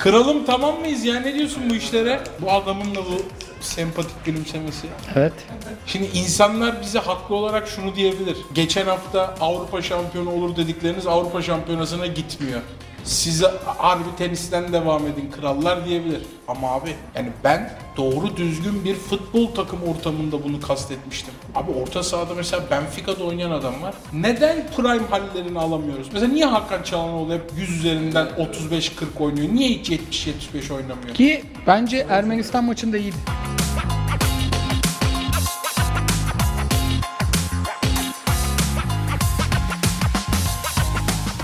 Kralım tamam mıyız ya ne diyorsun bu işlere? Bu adamın da bu sempatik gülümsemesi. Evet. Şimdi insanlar bize haklı olarak şunu diyebilir. Geçen hafta Avrupa şampiyonu olur dedikleriniz Avrupa şampiyonasına gitmiyor. Size harbi tenisten devam edin krallar diyebilir. Ama abi yani ben doğru düzgün bir futbol takım ortamında bunu kastetmiştim. Abi orta sahada mesela Benfica'da oynayan adam var. Neden prime hallerini alamıyoruz? Mesela niye Hakan Çalhanoğlu hep 100 üzerinden 35-40 oynuyor? Niye hiç 70-75 oynamıyor? Ki bence Ermenistan maçında iyiydi.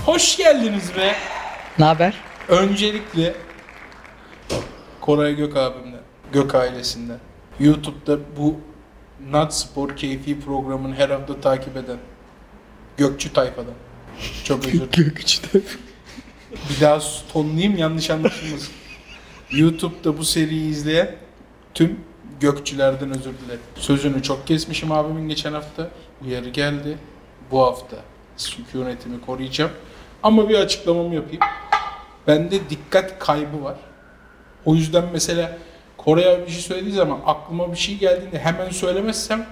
Hoş geldiniz be. Ne haber? Öncelikle Koray Gök abimden, Gök ailesinden, YouTube'da bu Nat Spor keyfi programını her hafta takip eden Gökçü tayfadan. Çok özür dilerim. Gökçü'de. Bir daha tonlayayım yanlış anlaşılmasın. YouTube'da bu seriyi izleyen tüm Gökçülerden özür dilerim. Sözünü çok kesmişim abimin geçen hafta. Uyarı geldi. Bu hafta sükunetimi koruyacağım. Ama bir açıklamamı yapayım. Bende dikkat kaybı var. O yüzden mesela Kore abi bir şey söylediği zaman aklıma bir şey geldiğinde hemen söylemezsem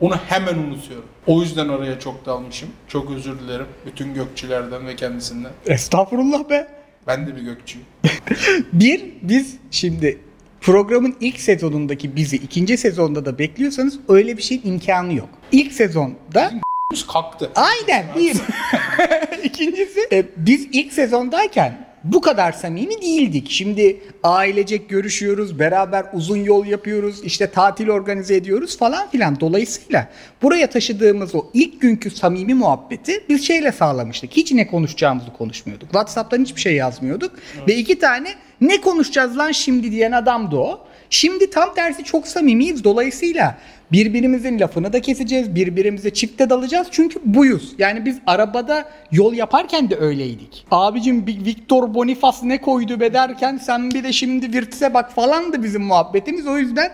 onu hemen unutuyorum. O yüzden araya çok dalmışım. Çok özür dilerim bütün gökçülerden ve kendisinden. Estağfurullah be. Ben de bir gökçüyüm. Bir, biz şimdi programın ilk sezonundaki bizi ikinci sezonda da bekliyorsanız öyle bir şeyin imkanı yok. İlk sezonda kalktı. aynen bir. İkincisi e, biz ilk sezondayken bu kadar samimi değildik. Şimdi ailecek görüşüyoruz, beraber uzun yol yapıyoruz, işte tatil organize ediyoruz falan filan. Dolayısıyla buraya taşıdığımız o ilk günkü samimi muhabbeti biz şeyle sağlamıştık. Hiç ne konuşacağımızı konuşmuyorduk. WhatsApp'tan hiçbir şey yazmıyorduk. Ve iki tane ne konuşacağız lan şimdi diyen adamdı o. Şimdi tam tersi çok samimiyiz. Dolayısıyla birbirimizin lafını da keseceğiz. Birbirimize çifte dalacağız. Çünkü buyuz. Yani biz arabada yol yaparken de öyleydik. Abicim Victor Bonifaz ne koydu be derken sen bir de şimdi Virtüs'e bak falandı bizim muhabbetimiz. O yüzden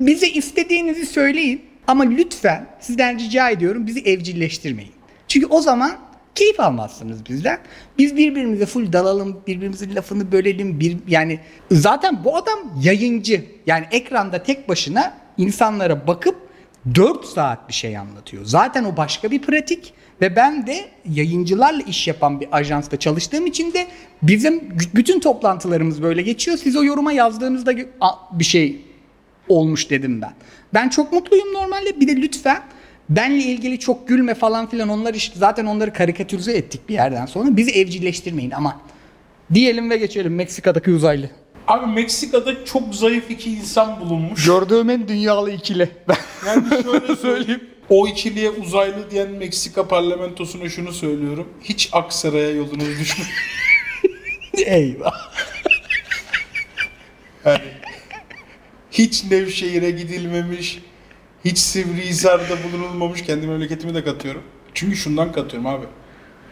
bize istediğinizi söyleyin. Ama lütfen sizden rica ediyorum bizi evcilleştirmeyin. Çünkü o zaman keyif almazsınız bizden. Biz birbirimize full dalalım, birbirimizin lafını bölelim. Bir, yani zaten bu adam yayıncı. Yani ekranda tek başına insanlara bakıp 4 saat bir şey anlatıyor. Zaten o başka bir pratik ve ben de yayıncılarla iş yapan bir ajansta çalıştığım için de bizim bütün toplantılarımız böyle geçiyor. Siz o yoruma yazdığınızda bir şey olmuş dedim ben. Ben çok mutluyum normalde. Bir de lütfen benle ilgili çok gülme falan filan onlar işte zaten onları karikatürize ettik bir yerden sonra. Bizi evcilleştirmeyin ama diyelim ve geçelim Meksika'daki uzaylı. Abi Meksika'da çok zayıf iki insan bulunmuş. Gördüğüm en dünyalı ikili. Yani şöyle söyleyeyim. O ikiliye uzaylı diyen Meksika parlamentosuna şunu söylüyorum. Hiç Aksaray'a yolunuz düşmüş. Eyvah. Hiç Nevşehir'e gidilmemiş. Hiç Sivrihisar'da bulunulmamış. Kendi memleketimi de katıyorum. Çünkü şundan katıyorum abi.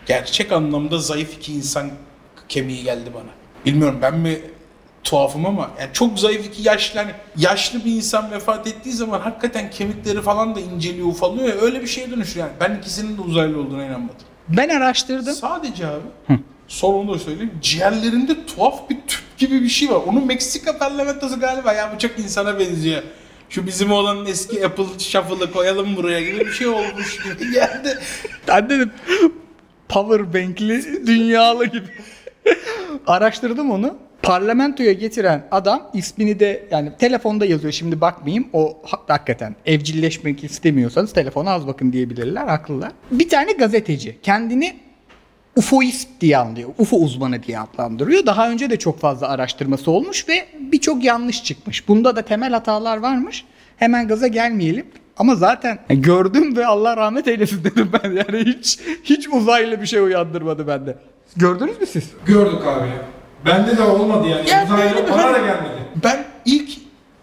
Gerçek anlamda zayıf iki insan kemiği geldi bana. Bilmiyorum ben mi tuhafım ama yani çok zayıf iki yaşlı hani yaşlı bir insan vefat ettiği zaman hakikaten kemikleri falan da inceliyor ufalıyor ya öyle bir şeye dönüşüyor yani. Ben ikisinin de uzaylı olduğuna inanmadım. Ben araştırdım. Sadece abi son onu da söyleyeyim. Ciğerlerinde tuhaf bir tüp gibi bir şey var. Onun Meksika parlamentosu galiba ya bu çok insana benziyor. Şu bizim olanın eski Apple Shuffle'ı koyalım buraya gibi bir şey olmuş gibi geldi. Ben dedim power bank'li dünyalı gibi. Araştırdım onu. Parlamentoya getiren adam ismini de yani telefonda yazıyor şimdi bakmayayım. O ha- hakikaten evcilleşmek istemiyorsanız telefona az bakın diyebilirler haklılar. Bir tane gazeteci kendini UFOist diye anlıyor. UFO uzmanı diye adlandırıyor. Daha önce de çok fazla araştırması olmuş ve birçok yanlış çıkmış. Bunda da temel hatalar varmış. Hemen gaza gelmeyelim. Ama zaten gördüm ve Allah rahmet eylesin dedim ben. Yani hiç hiç uzaylı bir şey uyandırmadı bende. Gördünüz mü siz? Gördük abi. Bende de olmadı yani. Ya Uzaylı bir- bana da gelmedi. Ben ilk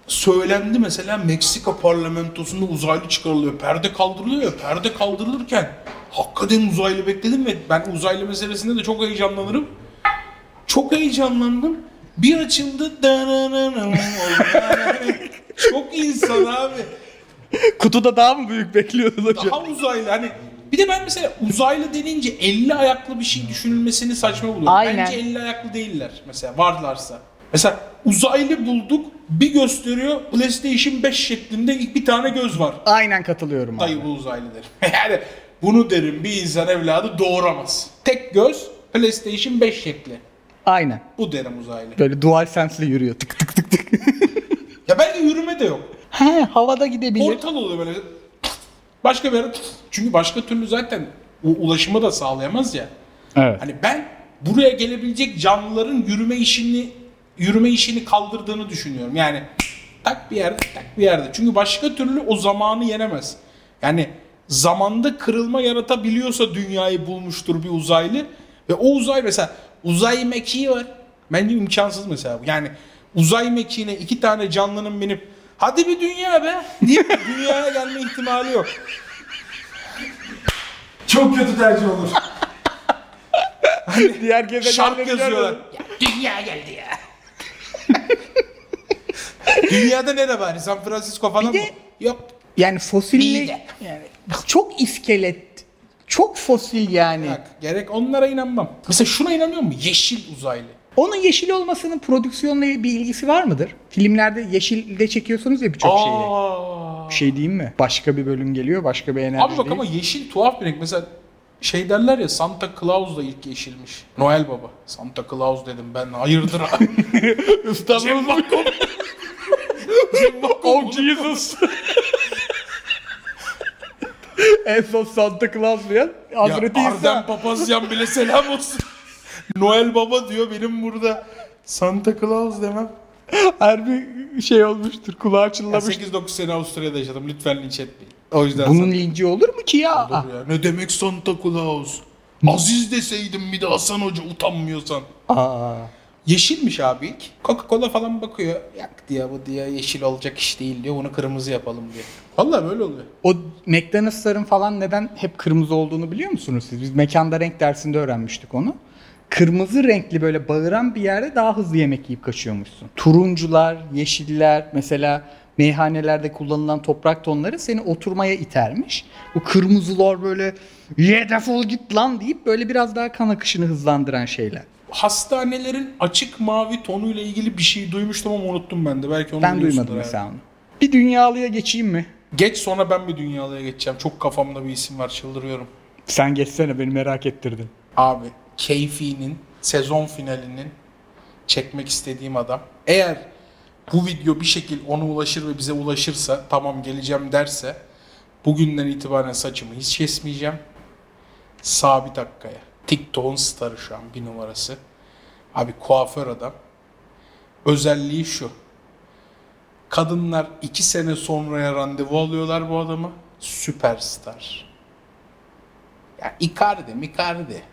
söylendi mesela Meksika parlamentosunda uzaylı çıkarılıyor. Perde kaldırılıyor. Perde kaldırılırken hakikaten uzaylı bekledim ve ben uzaylı meselesinde de çok heyecanlanırım. Çok heyecanlandım. Bir açıldı. dananam oldu. çok insan abi. Kutuda daha mı büyük bekliyordun hocam? Daha uzaylı hani Bir de ben mesela uzaylı denince 50 ayaklı bir şey düşünülmesini saçma buluyorum. Aynen. Bence 50 ayaklı değiller mesela varlarsa. Mesela uzaylı bulduk bir gösteriyor PlayStation 5 şeklinde bir tane göz var. Aynen katılıyorum abi. Dayı bu uzaylı derim. yani bunu derim bir insan evladı doğuramaz. Tek göz PlayStation 5 şekli. Aynen. Bu derim uzaylı. Böyle dual sense'le yürüyor. Tık tık tık tık. Ya belki yürüme de yok. He havada gidebilir. Portal oluyor böyle. Başka bir yere çünkü başka türlü zaten ulaşımı da sağlayamaz ya. Evet. Hani ben buraya gelebilecek canlıların yürüme işini yürüme işini kaldırdığını düşünüyorum. Yani tak bir yerde tak bir yerde. Çünkü başka türlü o zamanı yenemez. Yani zamanda kırılma yaratabiliyorsa dünyayı bulmuştur bir uzaylı ve o uzay mesela uzay mekiği var. Bence imkansız mesela. bu. Yani uzay mekiğine iki tane canlının binip hadi bir dünya be deyip dünyaya gelme ihtimali yok. Çok kötü tercih olur. Diğer gezegenleri Şarkı yazıyorlar. görmedim. Ya, dünya geldi ya. Dünyada nere bari? San Francisco falan Bir mı? de- Yok. Yani Mide. yani çok iskelet, çok fosil yani. Bak, gerek onlara inanmam. Mesela şuna inanıyor musun? Yeşil uzaylı. Onun yeşil olmasının prodüksiyonla bir ilgisi var mıdır? Filmlerde yeşilde çekiyorsunuz ya birçok şeyi. Bir şey diyeyim mi? Başka bir bölüm geliyor, başka bir enerji Abi bak değil. ama yeşil tuhaf bir renk. Mesela şey derler ya Santa Claus da ilk yeşilmiş. Noel Baba. Santa Claus dedim ben. Hayırdır abi. Cem Bakon. Cem. Oh Jesus. en son Santa Claus diyen Hazreti ya Arden İsa. Papazyan bile selam olsun. Noel Baba diyor benim burada Santa Claus demem. Her bir şey olmuştur, kulağı çınlamış. 8-9 sene Avusturya'da yaşadım. Lütfen linç etmeyin. O yüzden Bunun linci olur mu ki ya? sana- Olur ya. Ne demek Santa Claus? Aziz deseydim bir de Hasan Hoca utanmıyorsan. Aa. Yeşilmiş abi ilk. Coca-Cola falan bakıyor. Yak diye bu diye yeşil olacak iş değil diyor. Bunu kırmızı yapalım diyor. Vallahi böyle oluyor. O McDonald'sların falan neden hep kırmızı olduğunu biliyor musunuz siz? Biz mekanda renk dersinde öğrenmiştik onu. Kırmızı renkli böyle bağıran bir yerde daha hızlı yemek yiyip kaçıyormuşsun. Turuncular, yeşiller mesela meyhanelerde kullanılan toprak tonları seni oturmaya itermiş. Bu kırmızılar böyle ye defol git lan deyip böyle biraz daha kan akışını hızlandıran şeyler. Hastanelerin açık mavi tonuyla ilgili bir şey duymuştum ama unuttum ben de. Belki onu Ben duymadım mesela onu. Bir dünyalıya geçeyim mi? Geç sonra ben bir dünyalıya geçeceğim. Çok kafamda bir isim var çıldırıyorum. Sen geçsene beni merak ettirdin. Abi Keyfi'nin sezon finalinin çekmek istediğim adam. Eğer bu video bir şekil ona ulaşır ve bize ulaşırsa tamam geleceğim derse bugünden itibaren saçımı hiç kesmeyeceğim. Sabit Akkaya. TikTok'un starı şu an bir numarası. Abi kuaför adam. Özelliği şu. Kadınlar iki sene sonraya randevu alıyorlar bu adamı. Süperstar. Ya Icardi, Micardi.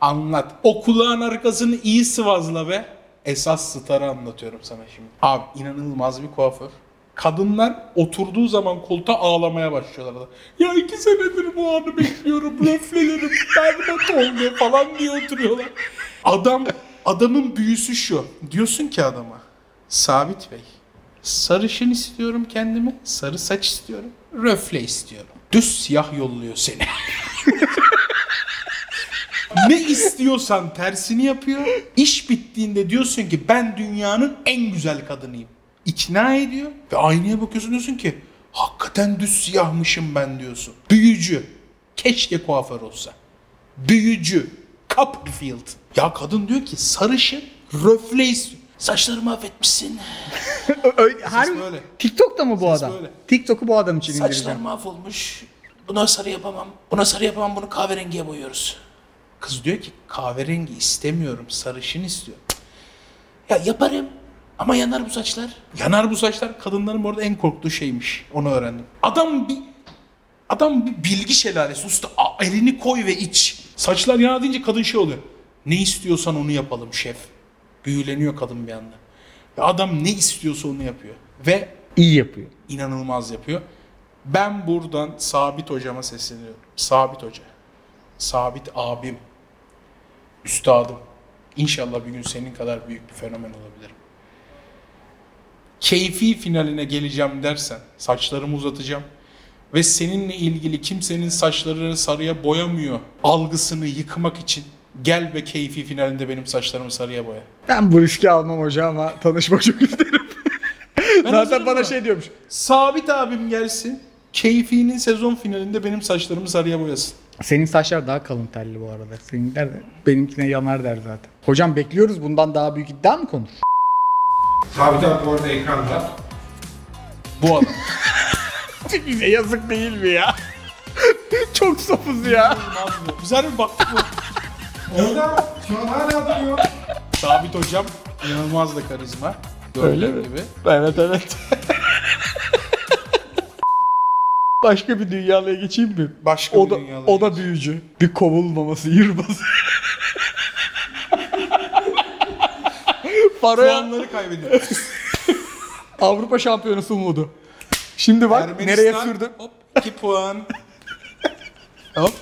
Anlat. O kulağın arkasını iyi sıvazla be. Esas starı anlatıyorum sana şimdi. Abi inanılmaz bir kuaför. Kadınlar oturduğu zaman koltuğa ağlamaya başlıyorlar. Ya iki senedir bu anı bekliyorum. Röflelerim berbat oldu falan diye oturuyorlar. Adam, adamın büyüsü şu. Diyorsun ki adama. Sabit Bey. Sarışın istiyorum kendimi. Sarı saç istiyorum. Röfle istiyorum. Düz siyah yolluyor seni. ne istiyorsan tersini yapıyor. İş bittiğinde diyorsun ki ben dünyanın en güzel kadınıyım. İkna ediyor ve aynaya bakıyorsun diyorsun ki hakikaten düz siyahmışım ben diyorsun. Büyücü. Keşke kuaför olsa. Büyücü. Copperfield. Ya kadın diyor ki sarışın röfle istiyor. Saçlarımı mahvetmişsin. Öyle, harbi- böyle. TikTok'ta mı bu Ses adam? böyle. TikTok'u bu adam için indireceğim. mahvolmuş. Buna sarı yapamam. Buna sarı yapamam. Bunu kahverengiye boyuyoruz. Kız diyor ki kahverengi istemiyorum. Sarışın istiyor. Ya yaparım. Ama yanar bu saçlar. Yanar bu saçlar kadınların bu arada en korktuğu şeymiş. Onu öğrendim. Adam bir adam bir bilgi şelalesi. Usta a- elini koy ve iç. Saçlar yanar deyince kadın şey oluyor. Ne istiyorsan onu yapalım şef. Büyüleniyor kadın bir anda. Ve adam ne istiyorsa onu yapıyor. Ve İyi yapıyor. inanılmaz yapıyor. Ben buradan Sabit hocama sesleniyorum. Sabit hoca. Sabit abim. Üstadım. İnşallah bir gün senin kadar büyük bir fenomen olabilirim. Keyfi finaline geleceğim dersen saçlarımı uzatacağım ve seninle ilgili kimsenin saçlarını sarıya boyamıyor algısını yıkmak için gel ve keyfi finalinde benim saçlarımı sarıya boya. Ben bu riski almam hocam ama tanışmak çok isterim. Zaten bana şey diyormuş. Sabit abim gelsin. Keyfinin sezon finalinde benim saçlarımı sarıya boyasın. Senin saçlar daha kalın telli bu arada. Seninkiler de benimkine yanar der zaten. Hocam bekliyoruz bundan daha büyük iddia mı konur? Sabit abi bu arada ekranda. Bu adam. Bize yazık değil mi ya? çok safız ya. Güzel bir baktık mı? Orada şu an hala duruyor. Sabit hocam inanılmaz da karizma. Öyle mi? gibi. Evet evet. Başka bir dünyalıya geçeyim mi? Başka O bir da, dünyada. o da büyücü. Bir kovulmaması, yırması. Paroya Puanları kaybediyor. Avrupa şampiyonası umudu. Şimdi bak nereye sürdü? Hop 2 puan. hop.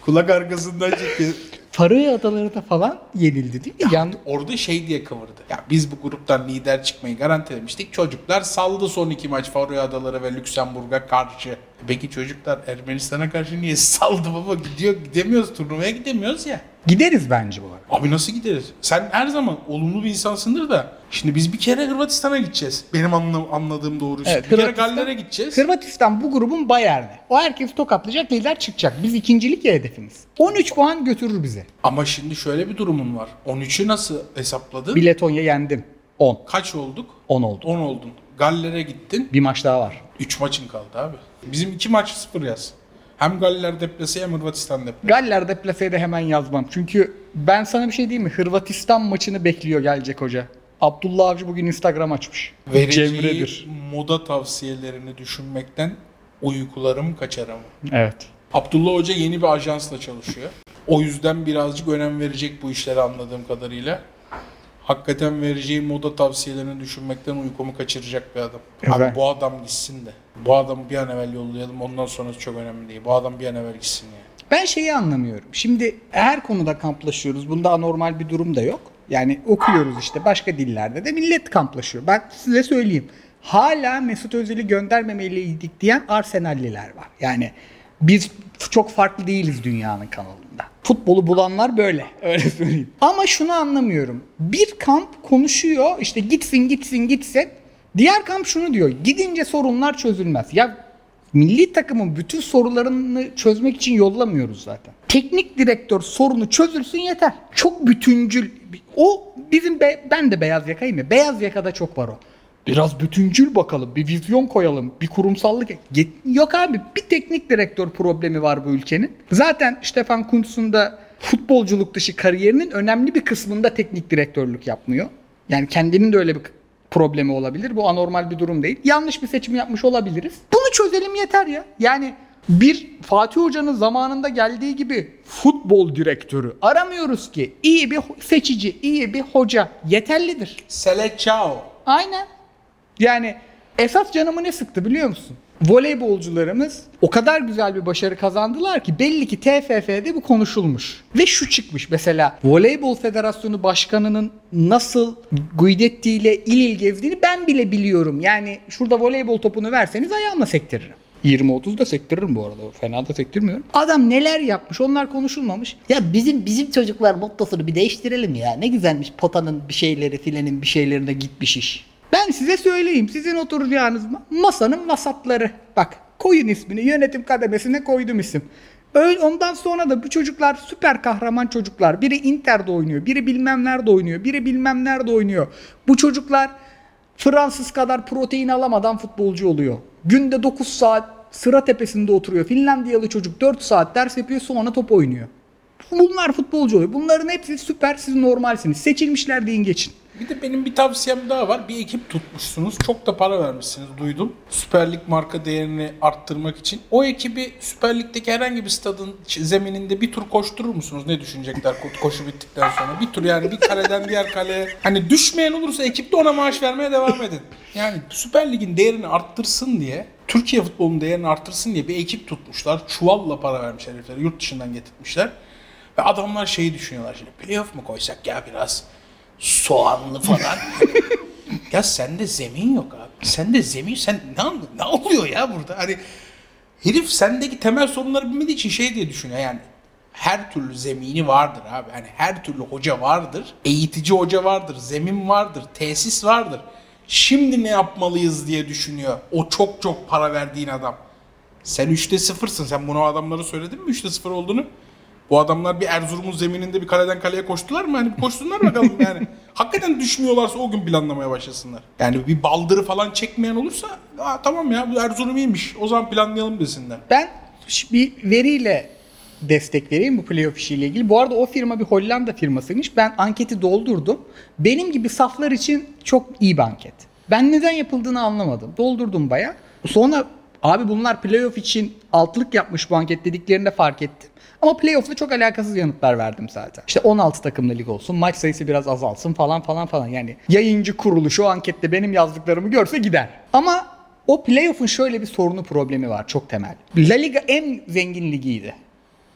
Kulak arkasından çekiyor. Faroe Adaları'da falan yenildi değil mi? Yan... Orada şey diye kıvırdı. Ya biz bu gruptan lider çıkmayı garantilemiştik. Çocuklar saldı son iki maç Faroe Adaları ve Lüksemburg'a karşı. Peki çocuklar Ermenistan'a karşı niye saldı baba? Gidiyor gidemiyoruz turnuvaya gidemiyoruz ya. Gideriz bence bu arada. Abi nasıl gideriz? Sen her zaman olumlu bir insansındır da. Şimdi biz bir kere Hırvatistan'a gideceğiz. Benim anla- anladığım doğruysa. Evet, bir kere Hırvatistan- Galler'e gideceğiz. Hırvatistan bu grubun Bayern'i. O herkes tokatlayacak, lider çıkacak. Biz ikincilik ya hedefimiz. 13 puan götürür bizi. Ama şimdi şöyle bir durumun var. 13'ü nasıl hesapladın? Bir Letonya yendim. 10. Kaç olduk? 10 oldu. 10 oldun. Galler'e gittin. Bir maç daha var. 3 maçın kaldı abi. Bizim 2 maç 0 yaz. Hem Galler deplase hem Hırvatistan deplase. Galler deplaseye de hemen yazmam. Çünkü ben sana bir şey diyeyim mi? Hırvatistan maçını bekliyor gelecek hoca. Abdullah Avcı bugün Instagram açmış. Vereceği Cemre'dir. moda tavsiyelerini düşünmekten uykularım kaçar ama. Evet. Abdullah Hoca yeni bir ajansla çalışıyor. O yüzden birazcık önem verecek bu işlere anladığım kadarıyla. Hakikaten vereceği moda tavsiyelerini düşünmekten uykumu kaçıracak bir adam. Abi Evet. bu adam gitsin de. Bu adamı bir an evvel yollayalım ondan sonrası çok önemli değil. Bu adam bir an evvel gitsin ya. Ben şeyi anlamıyorum. Şimdi her konuda kamplaşıyoruz. Bunda anormal bir durum da yok. Yani okuyoruz işte başka dillerde de millet kamplaşıyor. Ben size söyleyeyim. Hala Mesut Özil'i göndermemeliydik diyen Arsenalliler var. Yani biz çok farklı değiliz dünyanın kanalında. Futbolu bulanlar böyle. Öyle söyleyeyim. Ama şunu anlamıyorum. Bir kamp konuşuyor işte gitsin gitsin gitsin. Diğer kamp şunu diyor. Gidince sorunlar çözülmez. Ya Milli takımın bütün sorularını çözmek için yollamıyoruz zaten. Teknik direktör sorunu çözülsün yeter. Çok bütüncül. O bizim be- ben de beyaz yakayım ya. Beyaz yakada çok var o. Biraz bütüncül bakalım. Bir vizyon koyalım. Bir kurumsallık. Yok abi bir teknik direktör problemi var bu ülkenin. Zaten Stefan Kuntz'un da futbolculuk dışı kariyerinin önemli bir kısmında teknik direktörlük yapmıyor. Yani kendinin de öyle bir problemi olabilir. Bu anormal bir durum değil. Yanlış bir seçim yapmış olabiliriz. Bunu çözelim yeter ya. Yani bir Fatih Hoca'nın zamanında geldiği gibi futbol direktörü aramıyoruz ki. İyi bir seçici, iyi bir hoca yeterlidir. Sele. Aynen. Yani esas canımı ne sıktı biliyor musun? Voleybolcularımız o kadar güzel bir başarı kazandılar ki belli ki TFF'de bu konuşulmuş. Ve şu çıkmış mesela Voleybol Federasyonu Başkanı'nın nasıl Guidetti ile il il gezdiğini ben bile biliyorum. Yani şurada voleybol topunu verseniz ayağımla sektiririm. 20-30 da sektiririm bu arada. Fena da sektirmiyorum. Adam neler yapmış onlar konuşulmamış. Ya bizim bizim çocuklar mottosunu bir değiştirelim ya. Ne güzelmiş potanın bir şeyleri filenin bir şeylerine gitmiş iş. Ben size söyleyeyim. Sizin oturacağınız ma- masanın vasatları. Bak koyun ismini yönetim kademesine koydum isim. Ondan sonra da bu çocuklar süper kahraman çocuklar. Biri Inter'de oynuyor, biri bilmem nerede oynuyor, biri bilmem nerede oynuyor. Bu çocuklar Fransız kadar protein alamadan futbolcu oluyor. Günde 9 saat sıra tepesinde oturuyor. Finlandiyalı çocuk 4 saat ders yapıyor sonra top oynuyor. Bunlar futbolcu oluyor. Bunların hepsi süper siz normalsiniz. Seçilmişler deyin geçin. Bir de benim bir tavsiyem daha var. Bir ekip tutmuşsunuz. Çok da para vermişsiniz duydum. Süper Lig marka değerini arttırmak için. O ekibi Süper Lig'deki herhangi bir stadın zemininde bir tur koşturur musunuz? Ne düşünecekler ko- koşu bittikten sonra? Bir tur yani bir kaleden diğer kaleye. Hani düşmeyen olursa ekipte ona maaş vermeye devam edin. Yani Süper Lig'in değerini arttırsın diye Türkiye futbolunun değerini arttırsın diye bir ekip tutmuşlar. Çuvalla para vermiş herifler. Yurt dışından getirtmişler. Ve adamlar şeyi düşünüyorlar şimdi. Playoff mu koysak ya biraz? Soğanlı falan. ya sende zemin yok abi. Sende zemin sen ne, ne oluyor ya burada? Hani Herif sendeki temel sorunları bilmediği için şey diye düşünüyor yani. Her türlü zemini vardır abi. Yani her türlü hoca vardır. Eğitici hoca vardır. Zemin vardır. Tesis vardır. Şimdi ne yapmalıyız diye düşünüyor. O çok çok para verdiğin adam. Sen 3'te 0'sın. Sen bunu adamlara söyledin mi 3'te 0 olduğunu? Bu adamlar bir Erzurum'un zemininde bir kaleden kaleye koştular mı? Hani bir koşsunlar bakalım yani. Hakikaten düşmüyorlarsa o gün planlamaya başlasınlar. Yani bir baldırı falan çekmeyen olursa Aa, tamam ya bu Erzurum iyiymiş. O zaman planlayalım desinler. Ben bir veriyle destek vereyim bu playoff işiyle ilgili. Bu arada o firma bir Hollanda firmasıymış. Ben anketi doldurdum. Benim gibi saflar için çok iyi bir anket. Ben neden yapıldığını anlamadım. Doldurdum baya. Sonra abi bunlar playoff için altlık yapmış bu anket dediklerinde fark ettim. Ama playoff'la çok alakasız yanıtlar verdim zaten. İşte 16 takımlı lig olsun, maç sayısı biraz azalsın falan falan falan. Yani yayıncı kuruluş o ankette benim yazdıklarımı görse gider. Ama o playoff'un şöyle bir sorunu problemi var çok temel. La Liga en zengin ligiydi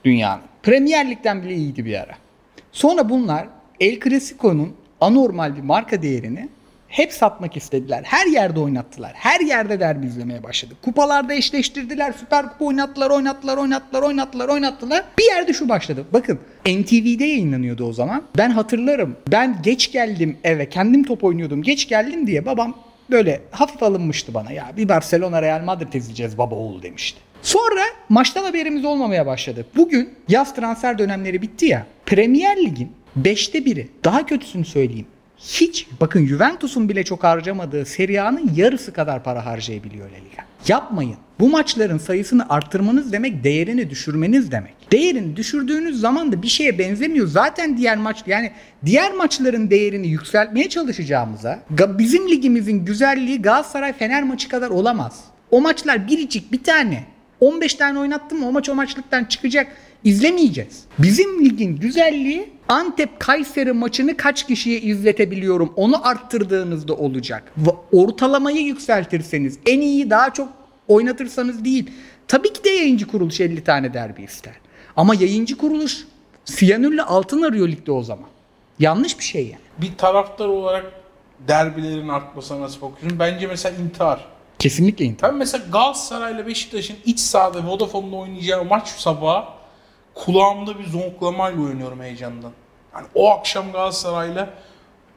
dünyanın. Premier Lig'den bile iyiydi bir ara. Sonra bunlar El Clasico'nun anormal bir marka değerini hep satmak istediler. Her yerde oynattılar. Her yerde derbi izlemeye başladık. Kupalarda eşleştirdiler. Süper Kupa oynattılar, oynattılar, oynattılar, oynattılar, oynattılar. Bir yerde şu başladı. Bakın NTV'de yayınlanıyordu o zaman. Ben hatırlarım. Ben geç geldim eve. Kendim top oynuyordum. Geç geldim diye babam böyle hafif alınmıştı bana. Ya bir Barcelona Real Madrid izleyeceğiz baba oğul demişti. Sonra maçtan haberimiz olmamaya başladı. Bugün yaz transfer dönemleri bitti ya. Premier Lig'in 5'te biri. Daha kötüsünü söyleyeyim. Hiç bakın Juventus'un bile çok harcamadığı Serie A'nın yarısı kadar para harcayabiliyor La Liga. Yapmayın. Bu maçların sayısını arttırmanız demek değerini düşürmeniz demek. Değerini düşürdüğünüz zaman da bir şeye benzemiyor. Zaten diğer maç yani diğer maçların değerini yükseltmeye çalışacağımıza bizim ligimizin güzelliği Galatasaray Fener maçı kadar olamaz. O maçlar biricik bir tane. 15 tane oynattım mı o maç o maçlıktan çıkacak. İzlemeyeceğiz. Bizim ligin güzelliği Antep Kayseri maçını kaç kişiye izletebiliyorum onu arttırdığınızda olacak. Ortalamayı yükseltirseniz en iyi daha çok oynatırsanız değil. Tabii ki de yayıncı kuruluş 50 tane derbi ister. Ama yayıncı kuruluş Siyanürle altın arıyor ligde o zaman. Yanlış bir şey yani. Bir taraftar olarak derbilerin artmasına nasıl bakıyorsun? Bence mesela intihar. Kesinlikle intihar. Ben mesela Galatasaray'la Beşiktaş'ın iç sahada Vodafone'da oynayacağı maç sabahı kulağımda bir zonklamayla oynuyorum heyecandan. Hani o akşam Galatasaray'la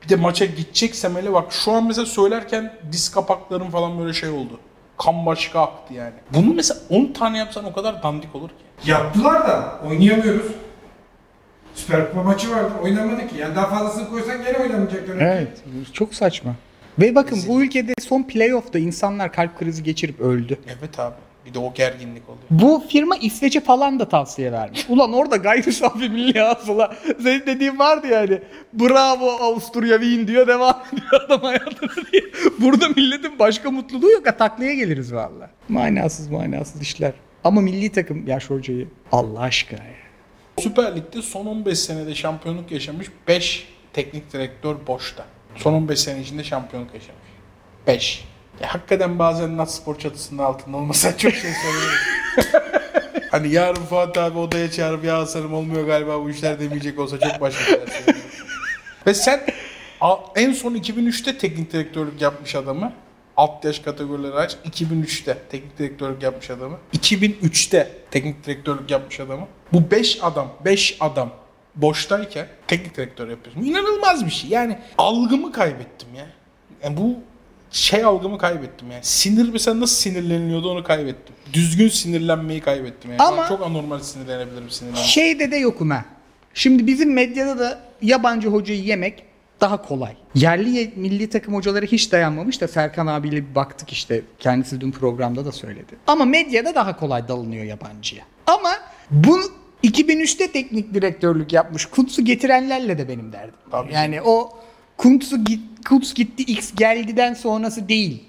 bir de maça gideceksem hele bak şu an mesela söylerken diz kapaklarım falan böyle şey oldu. Kan başka aktı yani. Bunu mesela 10 tane yapsan o kadar dandik olur ki. Yaptılar da oynayamıyoruz. Süper Kupa maçı vardı. Oynamadık ki. Yani daha fazlasını koysan gene oynamayacak dönem. Evet, çok saçma. Ve bakın bu ülkede son playoff'ta insanlar kalp krizi geçirip öldü. Evet abi. Bir de o gerginlik oluyor. Bu firma İsveç'e falan da tavsiye vermiş. Ulan orada gayri safi milli hasıla. Senin dediğin vardı yani. Bravo Avusturya Wien diyor devam ediyor adam hayatını diye. Burada milletin başka mutluluğu yok. Ha, taklaya geliriz valla. Manasız manasız işler. Ama milli takım yaş hocayı Allah aşkına ya. Süper Lig'de son 15 senede şampiyonluk yaşamış 5 teknik direktör boşta. Son 15 sene içinde şampiyonluk yaşamış. 5. Ya hakikaten bazen Nat Spor çatısının altında olmasa çok şey söylüyorum. hani yarın Fuat abi odaya çağırıp ya Hasan'ım olmuyor galiba bu işler demeyecek olsa çok başka şeyler. Ve sen en son 2003'te teknik direktörlük yapmış adamı. Alt yaş kategorileri aç. 2003'te teknik direktörlük yapmış adamı. 2003'te teknik direktörlük yapmış adamı. Bu 5 adam, 5 adam boştayken teknik direktör yapıyorsun. İnanılmaz bir şey. Yani algımı kaybettim ya. Yani bu şey algımı kaybettim yani. Sinir mesela nasıl sinirleniliyordu onu kaybettim. Düzgün sinirlenmeyi kaybettim yani. Ama- Ben çok anormal sinirlenebilirim sinirlenmek. Şeyde de yokum ha. Şimdi bizim medyada da yabancı hocayı yemek daha kolay. Yerli ye- milli takım hocaları hiç dayanmamış da Serkan abiyle bir baktık işte. Kendisi dün programda da söyledi. Ama medyada daha kolay dalınıyor yabancıya. Ama bu 2003'te teknik direktörlük yapmış Kuntz'u getirenlerle de benim derdim. Tabii. Yani o Kuntz'u git, Kuntz gitti X geldiden sonrası değil.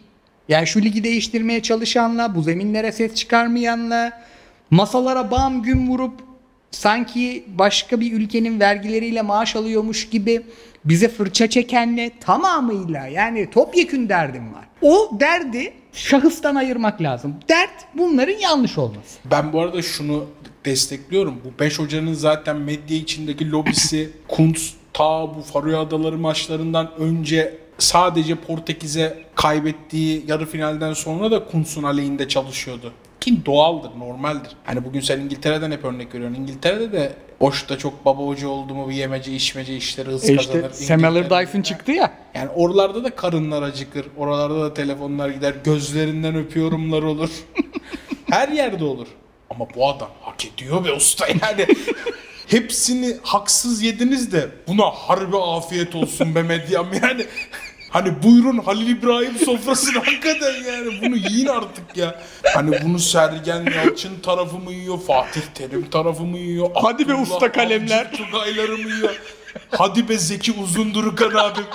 Yani şu ligi değiştirmeye çalışanla, bu zeminlere ses çıkarmayanla, masalara bam gün vurup sanki başka bir ülkenin vergileriyle maaş alıyormuş gibi bize fırça çekenle tamamıyla yani topyekün derdim var. O derdi şahıstan ayırmak lazım. Dert bunların yanlış olması. Ben bu arada şunu destekliyorum. Bu 5 hocanın zaten medya içindeki lobisi Kuntz ta bu Faroe Adaları maçlarından önce sadece Portekiz'e kaybettiği yarı finalden sonra da Kuntz'un aleyhinde çalışıyordu. Ki doğaldır, normaldir. Hani bugün sen İngiltere'den hep örnek veriyorsun. İngiltere'de de boşta çok baba hoca oldu mu bir yemece içmece işleri hız E kazanır. işte Sam İngiltere'de- Allardyce'ın çıktı ya. Yani oralarda da karınlar acıkır. Oralarda da telefonlar gider. Gözlerinden öpüyorumlar olur. Her yerde olur. Ama bu adam hak ediyor be usta yani. Hepsini haksız yediniz de buna harbi afiyet olsun be medyam yani. Hani buyurun Halil İbrahim sofrasına hakikaten yani bunu yiyin artık ya. Hani bunu Sergen Yalçın tarafı mı yiyor, Fatih Terim tarafı mı yiyor? Hadi be usta kalemler. Tugayları mı yiyor? Hadi be Zeki Uzundurukan abim.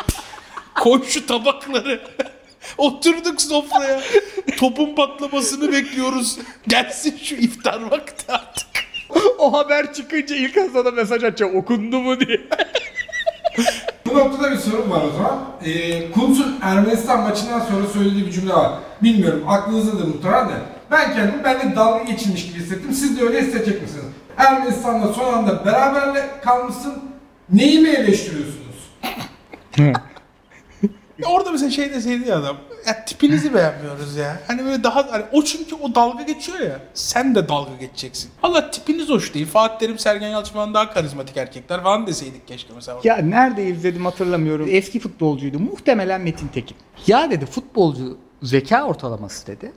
Koy şu tabakları. Oturduk sofraya. Topun patlamasını bekliyoruz. Gelsin şu iftar vakti artık. O haber çıkınca ilk sana mesaj atacak okundu mu diye. Bu noktada bir sorun var o zaman. Ee, Kuntz'un Ermenistan maçından sonra söylediği bir cümle var. Bilmiyorum aklınızdadır muhtemelen de. Ben kendimi benimle dalga geçilmiş gibi hissettim. Siz de öyle hissedecek misiniz? Ermenistan'la son anda beraberle kalmışsın. Neyi mi eleştiriyorsunuz? Ya orada mesela şey deseydi ya adam. Ya tipinizi beğenmiyoruz ya. Hani böyle daha hani o çünkü o dalga geçiyor ya. Sen de dalga geçeceksin. Allah tipiniz hoş değil. Fatih Terim, Sergen Yalçın falan daha karizmatik erkekler falan deseydik keşke mesela. Ya nerede izledim hatırlamıyorum. Eski futbolcuydu. Muhtemelen Metin Tekin. Ya dedi futbolcu zeka ortalaması dedi.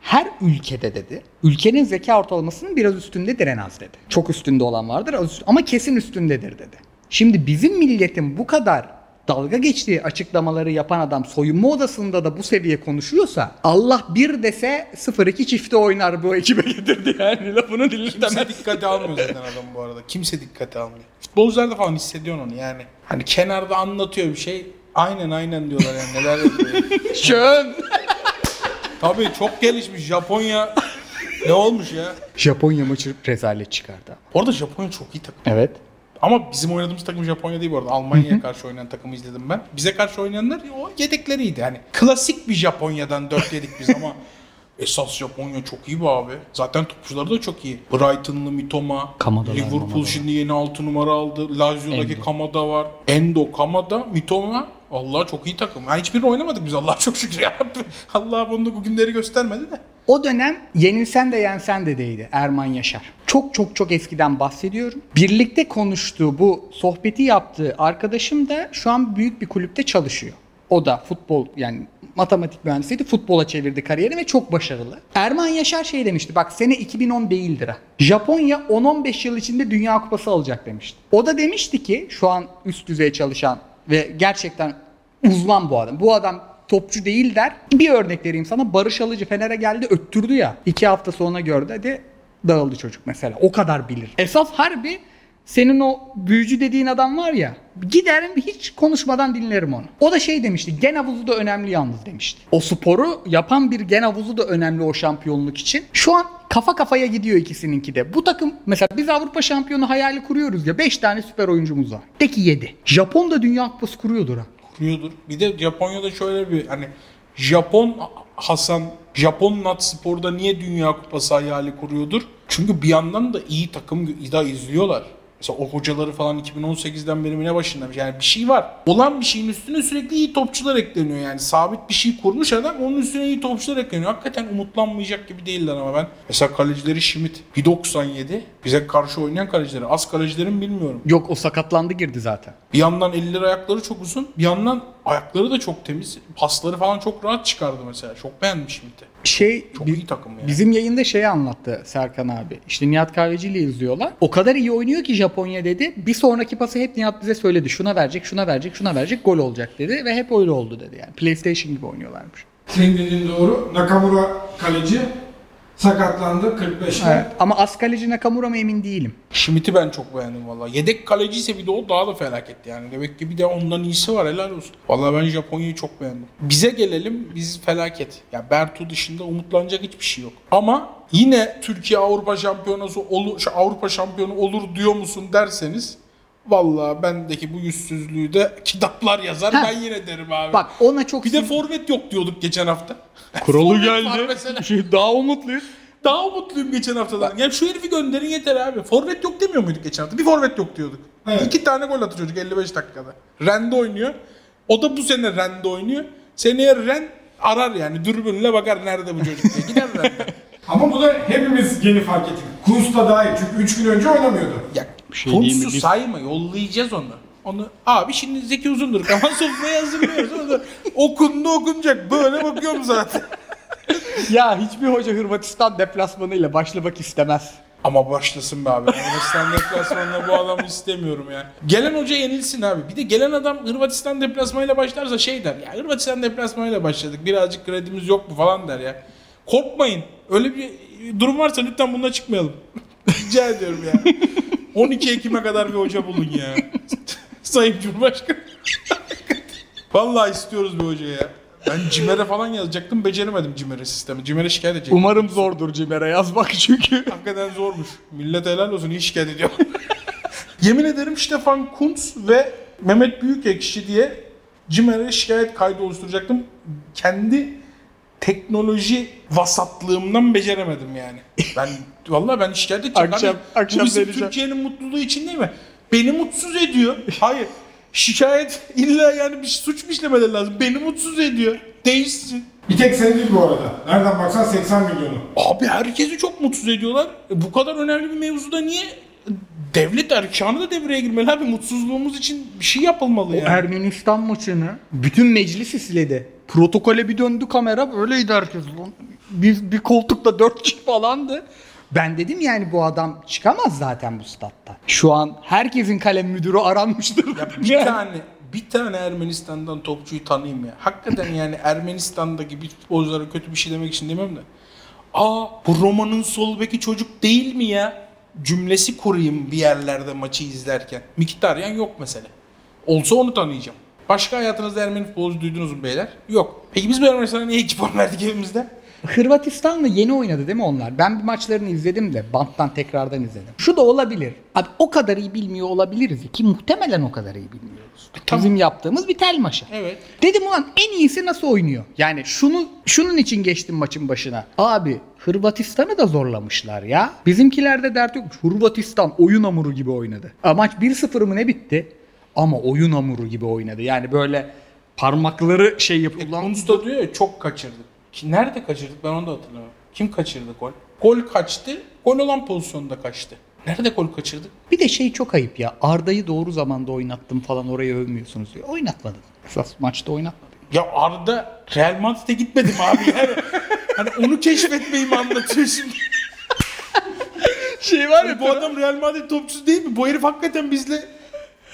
Her ülkede dedi. Ülkenin zeka ortalamasının biraz üstündedir en az dedi. Çok üstünde olan vardır ama kesin üstündedir dedi. Şimdi bizim milletin bu kadar dalga geçtiği açıklamaları yapan adam soyunma odasında da bu seviye konuşuyorsa Allah bir dese 0-2 çifte oynar bu ekibe getirdi yani lafını dinletemez. Kimse dikkate almıyor zaten adam bu arada. Kimse dikkate almıyor. Futbolcular da falan hissediyorsun onu yani. Hani kenarda anlatıyor bir şey. Aynen aynen diyorlar yani neler yapıyor. Şön. Tabii çok gelişmiş Japonya. Ne olmuş ya? Japonya maçı rezalet çıkardı. Orada Japonya çok iyi takım. Evet. Ama bizim oynadığımız takım Japonya değil bu arada. Almanya'ya karşı oynayan takımı izledim ben. Bize karşı oynayanlar o yedekleriydi. Hani klasik bir Japonya'dan 4 yedik biz ama esas Japonya çok iyi be abi. Zaten topçuları da çok iyi. Brighton'lı Mitoma, Kamada var, Liverpool Kamada var. şimdi yeni 6 numara aldı. Lazio'daki Endo. Kamada var. Endo, Kamada, Mitoma. Allah çok iyi takım. Yani hiçbirini oynamadık biz Allah çok şükür ya. Allah bunu bu günleri göstermedi de. O dönem yenilsen de yensen de değildi Erman Yaşar. Çok çok çok eskiden bahsediyorum. Birlikte konuştuğu bu sohbeti yaptığı arkadaşım da şu an büyük bir kulüpte çalışıyor. O da futbol yani matematik mühendisiydi. Futbola çevirdi kariyerini ve çok başarılı. Erman Yaşar şey demişti. Bak sene 2010 değildir ha. Japonya 10-15 yıl içinde Dünya Kupası alacak demişti. O da demişti ki şu an üst düzey çalışan ve gerçekten uzman bu adam. Bu adam topçu değil der. Bir örnek vereyim sana. Barış Alıcı Fener'e geldi öttürdü ya. İki hafta sonra gördü hadi dağıldı çocuk mesela. O kadar bilir. Esas harbi senin o büyücü dediğin adam var ya giderim hiç konuşmadan dinlerim onu. O da şey demişti gen havuzu da önemli yalnız demişti. O sporu yapan bir gen havuzu da önemli o şampiyonluk için. Şu an kafa kafaya gidiyor ikisininki de. Bu takım mesela biz Avrupa şampiyonu hayali kuruyoruz ya 5 tane süper oyuncumuz var. De ki 7. Japon da Dünya Kupası kuruyordur ha. Kuruyordur. Bir de Japonya'da şöyle bir hani Japon Hasan Japon Nat Spor'da niye Dünya Kupası hayali kuruyordur? Çünkü bir yandan da iyi takım da izliyorlar. Mesela o hocaları falan 2018'den beri ne başındamış. Yani bir şey var. Olan bir şeyin üstüne sürekli iyi topçular ekleniyor. Yani sabit bir şey kurmuş adam onun üstüne iyi topçular ekleniyor. Hakikaten umutlanmayacak gibi değiller ama ben. Mesela kalecileri Schmidt 1.97. Bize karşı oynayan kalecileri. Az kalecilerin bilmiyorum. Yok o sakatlandı girdi zaten. Bir yandan elleri ayakları çok uzun. Bir yandan ayakları da çok temiz. Pasları falan çok rahat çıkardı mesela. Çok beğendim Schmidt'i. Şey Çok iyi takım yani. Bizim yayında şeyi anlattı Serkan abi. İşte Nihat Kahveci ile izliyorlar. O kadar iyi oynuyor ki Japonya dedi. Bir sonraki pası hep Nihat bize söyledi. Şuna verecek, şuna verecek, şuna verecek. Gol olacak dedi. Ve hep öyle oldu dedi yani. PlayStation gibi oynuyorlarmış. Senin dediğin doğru. Nakamura kaleci sakatlandı 45'te. Evet. Ama az kaleci Nakamura mı emin değilim. Schmidt'i ben çok beğendim valla. Yedek kaleciyse bir de o daha da felaket yani. Demek ki bir de ondan iyisi var helal olsun. Valla ben Japonya'yı çok beğendim. Bize gelelim biz felaket. Yani Bertu dışında umutlanacak hiçbir şey yok. Ama yine Türkiye Avrupa şampiyonası olur, Avrupa şampiyonu olur diyor musun derseniz Valla bendeki bu yüzsüzlüğü de kitaplar yazar Ha. ben yine derim abi. Bak ona çok bir de forvet yok diyorduk geçen hafta. Kuralı mesela. Şey, daha umutluyuz. Daha umutluyum geçen haftadan. Yani şu herifi gönderin yeter abi. Forvet yok demiyor muyduk geçen hafta? Bir forvet yok diyorduk. Evet. İki tane gol attı çocuk 55 dakikada. Rende oynuyor. O da bu sene Rende oynuyor. Seneye Ren arar yani dürbünle bakar nerede bu çocuk diye. Gider Rende. Ama bu da hepimiz yeni fark ettik. Kunz da dahil çünkü 3 gün önce oynamıyordu. Ya şey diyeyim mi? Kuntz'u Biz- sayma yollayacağız onu. Onu abi şimdi Zeki Uzundur kalan sofraya hazırlıyoruz. Onu okundu okunacak. Böyle bakıyorum zaten. ya hiçbir hoca Hırvatistan deplasmanıyla başlamak istemez. Ama başlasın be abi. Hırvatistan deplasmanına bu adamı istemiyorum ya. Gelen hoca yenilsin abi. Bir de gelen adam Hırvatistan deplasmanıyla başlarsa şey der. Ya Hırvatistan deplasmanıyla başladık. Birazcık kredimiz yok mu falan der ya. Korkmayın. Öyle bir durum varsa lütfen bununla çıkmayalım. Rica ediyorum ya. 12 Ekim'e kadar bir hoca bulun ya. Sayın Cumhurbaşkanı. Vallahi istiyoruz bir hoca ya. Ben CİMER'e falan yazacaktım. Beceremedim CİMER'e sistemi. CİMER'e şikayet edecektim. Umarım zordur Cimer'e yazmak çünkü. Hakikaten zormuş. Millet helal olsun iyi şikayet ediyor. Yemin ederim Stefan Kuntz ve Mehmet Büyükekşi diye CİMER'e şikayet kaydı oluşturacaktım. Kendi teknoloji vasatlığımdan beceremedim yani. Ben vallahi ben şikayet edeceğim. Akşam- Hani akşam bu bizim. Türkiye'nin mutluluğu için değil mi? Beni mutsuz ediyor. Hayır. Şikayet illa yani bir suç mu işlemeleri lazım? Beni mutsuz ediyor. Değişsin. Bir tek sen değil bu arada. Nereden baksan 80 milyonu. Abi herkesi çok mutsuz ediyorlar. E, bu kadar önemli bir mevzuda niye devlet erkanı da devreye girmeli abi? Mutsuzluğumuz için bir şey yapılmalı yani. Ermenistan maçını bütün meclis izledi. Protokole bir döndü kamera böyleydi herkes. Lan Bir, bir koltukta dört kişi falandı. Ben dedim yani bu adam çıkamaz zaten bu statta. Şu an herkesin kalem müdürü aranmıştır. Ya bir tane bir tane Ermenistan'dan topçuyu tanıyayım ya. Hakikaten yani Ermenistan'daki bir futbolculara kötü bir şey demek için demem de. Aa bu Roma'nın sol beki çocuk değil mi ya? Cümlesi kurayım bir yerlerde maçı izlerken. Miktaryan yok mesela. Olsa onu tanıyacağım. Başka hayatınızda Ermeni futbolcu duydunuz mu beyler? Yok. Peki biz bu Ermenistan'a niye iki puan verdik evimizde? Hırvatistan'la yeni oynadı değil mi onlar? Ben bir maçlarını izledim de banttan tekrardan izledim. Şu da olabilir. Abi o kadar iyi bilmiyor olabiliriz ki muhtemelen o kadar iyi bilmiyoruz. tamam. Bizim yaptığımız bir tel maşa. Evet. Dedim ulan en iyisi nasıl oynuyor? Yani şunu şunun için geçtim maçın başına. Abi Hırvatistan'ı da zorlamışlar ya. Bizimkilerde dert yokmuş. Hırvatistan oyun hamuru gibi oynadı. A, maç 1-0 mı ne bitti? Ama oyun hamuru gibi oynadı. Yani böyle parmakları şey yapıyor. Ulan Kunz da diyor ya çok kaçırdık. Ki nerede kaçırdık ben onu da hatırlamıyorum. Kim kaçırdı gol? Gol kaçtı. Gol olan pozisyonda kaçtı. Nerede gol kaçırdık? Bir de şey çok ayıp ya. Arda'yı doğru zamanda oynattım falan oraya övmüyorsunuz diyor. Oynatmadın. Esas maçta oynatmadın. Ya Arda Real Madrid'e gitmedim abi yani. hani onu keşfetmeyi mi anlatıyor şimdi? Şey var Hani bu adam Real Madrid topçusu değil mi? Bu herif hakikaten bizle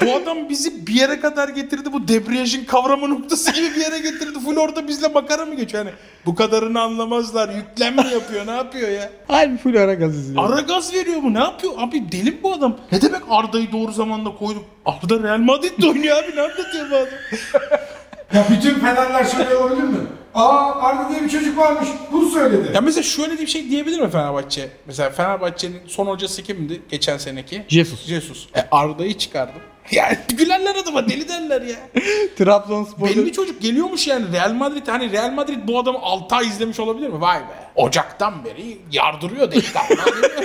bu adam bizi bir yere kadar getirdi. Bu debriyajın kavrama noktası gibi bir yere getirdi. Full orada bizle makara mı geçiyor? Hani bu kadarını anlamazlar. Yüklem mi yapıyor? Ne yapıyor ya? Harbi full ara gaz izliyor. Ara gaz veriyor mu? Ne yapıyor? Abi deli mi bu adam? Ne demek Arda'yı doğru zamanda koyduk? Arda Real Madrid'de oynuyor abi. Ne anlatıyor bu adam? Ya bütün Fenerler şöyle olabilir mi? Aa Arda diye bir çocuk varmış. Bunu söyledi. Ya mesela şöyle bir şey diyebilir mi Fenerbahçe? Mesela Fenerbahçe'nin son hocası kimdi geçen seneki? Jesus. Jesus. E Arda'yı çıkardım. Yani gülerler adama deli derler ya. Trabzonspor'da Belli çocuk geliyormuş yani Real Madrid hani Real Madrid bu adamı 6 ay izlemiş olabilir mi? Vay be. Ocaktan beri yardırıyor delikanlı.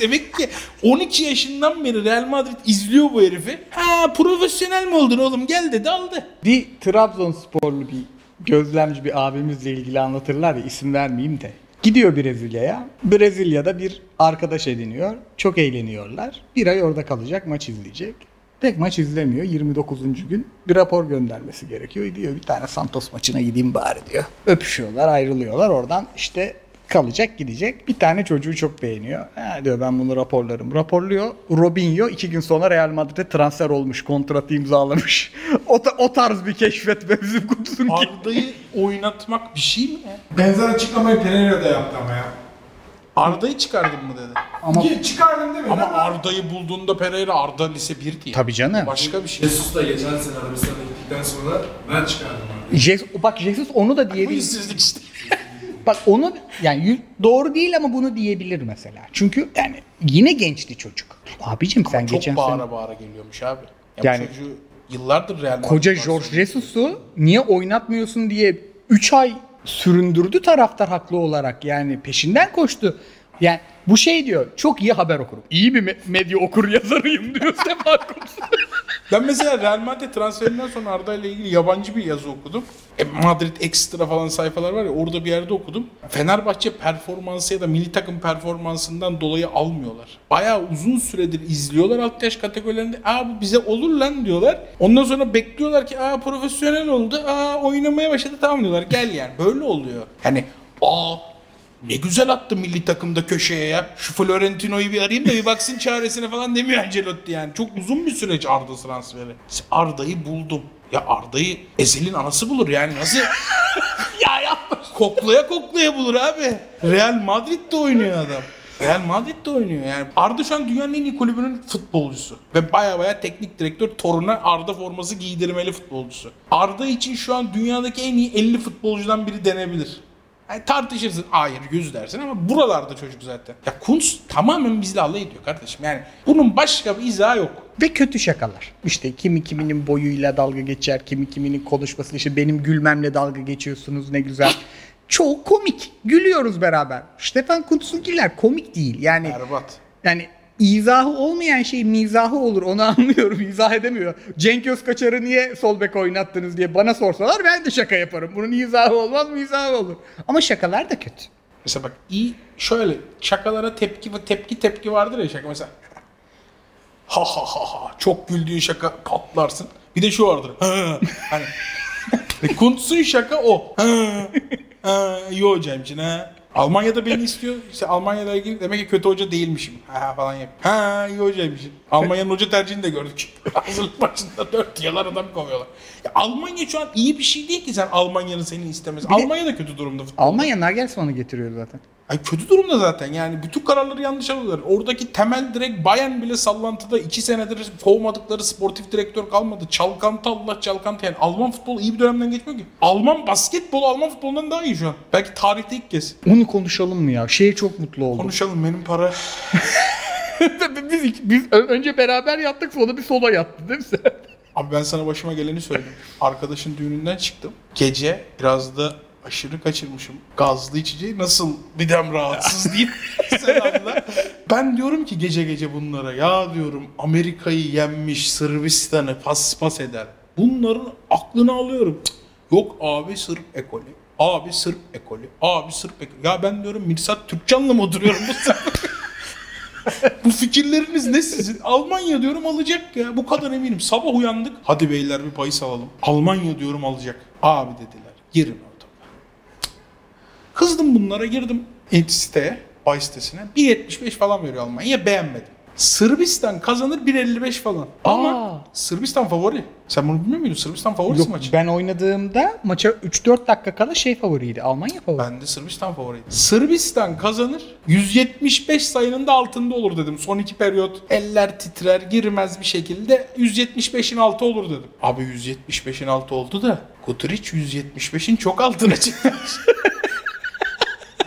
Demek ki 12 yaşından beri Real Madrid izliyor bu herifi. Ha profesyonel mi oldun oğlum gel dedi aldı. bir Trabzonsporlu bir gözlemci bir abimizle ilgili anlatırlar ya isim vermeyeyim de. Gidiyor Brezilya'ya. Brezilya'da bir arkadaş ediniyor. Çok eğleniyorlar. Bir ay orada kalacak, maç izleyecek. Tek maç izlemiyor. 29. gün bir rapor göndermesi gerekiyor. Diyor bir tane Santos maçına gideyim bari diyor. Öpüşüyorlar, ayrılıyorlar. Oradan işte kalacak gidecek. Bir tane çocuğu çok beğeniyor. Ha diyor ben bunu raporlarım. Raporluyor. Robinho iki gün sonra Real Madrid'e transfer olmuş. Kontratı imzalamış. o, ta- o tarz bir keşfetme bizim kutusun ki. Arda'yı oynatmak bir şey mi? Benzer açıklamayı Pereira da yaptı ama ya. Arda'yı çıkardın mı dedi. Ama Ki Çıkardım demedi Ama ama, Arda'yı bulduğunda Pereira Arda lise 1 diye. tabii canım. Başka bir şey. Jesus da geçen sene Arabistan'a gittikten sonra ben çıkardım abi. Jesus, bak Jesus onu da Bu diyebilir. işsizlik işte. Bak onu yani doğru değil ama bunu diyebilir mesela. Çünkü yani yine gençti çocuk. Abicim sen Çok geçen bağıra sene bağıra geliyormuş abi. Ya Yani- bu çocuğu yıllardır Real Madrid koca Jorge Jesus'u niye oynatmıyorsun diye 3 ay süründürdü taraftar haklı olarak. Yani peşinden koştu. Yani bu şey diyor çok iyi haber okurum. İyi bir me- medya okur yazarıyım diyor Sefa Koç. Ben mesela Real Madrid transferinden sonra Arda ile ilgili yabancı bir yazı okudum. E, Madrid Extra falan sayfalar var ya orada bir yerde okudum. Fenerbahçe performansı ya da milli takım performansından dolayı almıyorlar. Bayağı uzun süredir izliyorlar alt yaş kategorilerinde. Aa bu bize olur lan diyorlar. Ondan sonra bekliyorlar ki aa profesyonel oldu. Aa oynamaya başladı tamam diyorlar. Gel yani böyle oluyor. Yani aa ne güzel attı milli takımda köşeye ya. Şu Florentino'yu bir arayayım da bir baksın çaresine falan demiyor Ancelotti yani. Çok uzun bir süreç Arda transferi. Arda'yı buldum. Ya Arda'yı Ezel'in anası bulur yani nasıl? ya yapma. Koklaya koklaya bulur abi. Real Madrid'de oynuyor adam. Real Madrid'de oynuyor yani. Arda şu an dünyanın en iyi kulübünün futbolcusu. Ve baya baya teknik direktör toruna Arda forması giydirmeli futbolcusu. Arda için şu an dünyadaki en iyi 50 futbolcudan biri denebilir. Yani tartışırsın. Hayır 100 dersin ama buralarda çocuk zaten. Ya Kunz tamamen bizle alay ediyor kardeşim. Yani bunun başka bir izahı yok. Ve kötü şakalar. İşte kimi kiminin boyuyla dalga geçer, kimi kiminin konuşması işte benim gülmemle dalga geçiyorsunuz ne güzel. Çoğu komik. Gülüyoruz beraber. Stefan Kuntz'unkiler komik değil. Yani Berbat. yani izahı olmayan şey mizahı olur onu anlıyorum izah edemiyor. Cenk Özkaçar'ı niye sol bek oynattınız diye bana sorsalar ben de şaka yaparım. Bunun izahı olmaz mizahı olur. Ama şakalar da kötü. Mesela bak iyi şöyle şakalara tepki tepki tepki vardır ya şaka mesela. Ha ha ha ha çok güldüğün şaka patlarsın. Bir de şu vardır. Ha. hani Kuntz'un şaka o. Ha. Ha. İyi hocam için ha. Almanya'da beni istiyor. İşte Almanya'da ilgili demek ki kötü hoca değilmişim. Ha falan yap. Ha iyi hocaymışım. Almanya'nın hoca tercihini de gördük. Hazırlık maçında 4 yıllar adam kovuyorlar. Ya Almanya şu an iyi bir şey değil ki sen Almanya'nın seni istemesi. Almanya da kötü durumda futbolda. Almanya Nagelsmann'ı getiriyor zaten. Ay kötü durumda zaten yani bütün kararları yanlış alıyorlar. Oradaki temel direkt Bayern bile sallantıda 2 senedir kovmadıkları sportif direktör kalmadı. Çalkantı Allah çalkantı yani Alman futbolu iyi bir dönemden geçmiyor ki. Alman basketbol Alman futbolundan daha iyi şu an. Belki tarihte ilk kez. Onu konuşalım mı ya? Şeye çok mutlu oldum. Konuşalım benim para. biz, biz önce beraber yattık sonra bir sola yattı değil mi sen? Abi ben sana başıma geleni söyleyeyim. Arkadaşın düğününden çıktım. Gece biraz da aşırı kaçırmışım. Gazlı içeceği nasıl midem rahatsız deyip sen anla. Ben diyorum ki gece gece bunlara ya diyorum Amerika'yı yenmiş Sırbistan'ı pas pas eder. Bunların aklını alıyorum. Cık, Yok abi Sırp ekolü. Abi Sırp ekolü. Abi Sırp ekolü. Ya ben diyorum Mirsat Türkcan'la mı oturuyorum bu sefer? Bu fikirleriniz ne sizin? Almanya diyorum alacak ya. Bu kadar eminim. Sabah uyandık. Hadi beyler bir payı alalım. Almanya diyorum alacak. Abi dediler. Girin orada. Kızdım bunlara girdim. Siteye. Bay sitesine. 1.75 falan veriyor Almanya. Beğenmedim. Sırbistan kazanır 1.55 falan. Ama Aa. Sırbistan favori. Sen bunu bilmiyor muydun? Sırbistan favorisi Yok maçı. ben oynadığımda maça 3-4 dakika kala şey favoriydi. Almanya favori. Ben de Sırbistan favoriydi. Sırbistan kazanır. 175 sayının da altında olur dedim. Son iki periyot eller titrer girmez bir şekilde 175'in altı olur dedim. Abi 175'in altı oldu da Kutric 175'in çok altına çıkmış.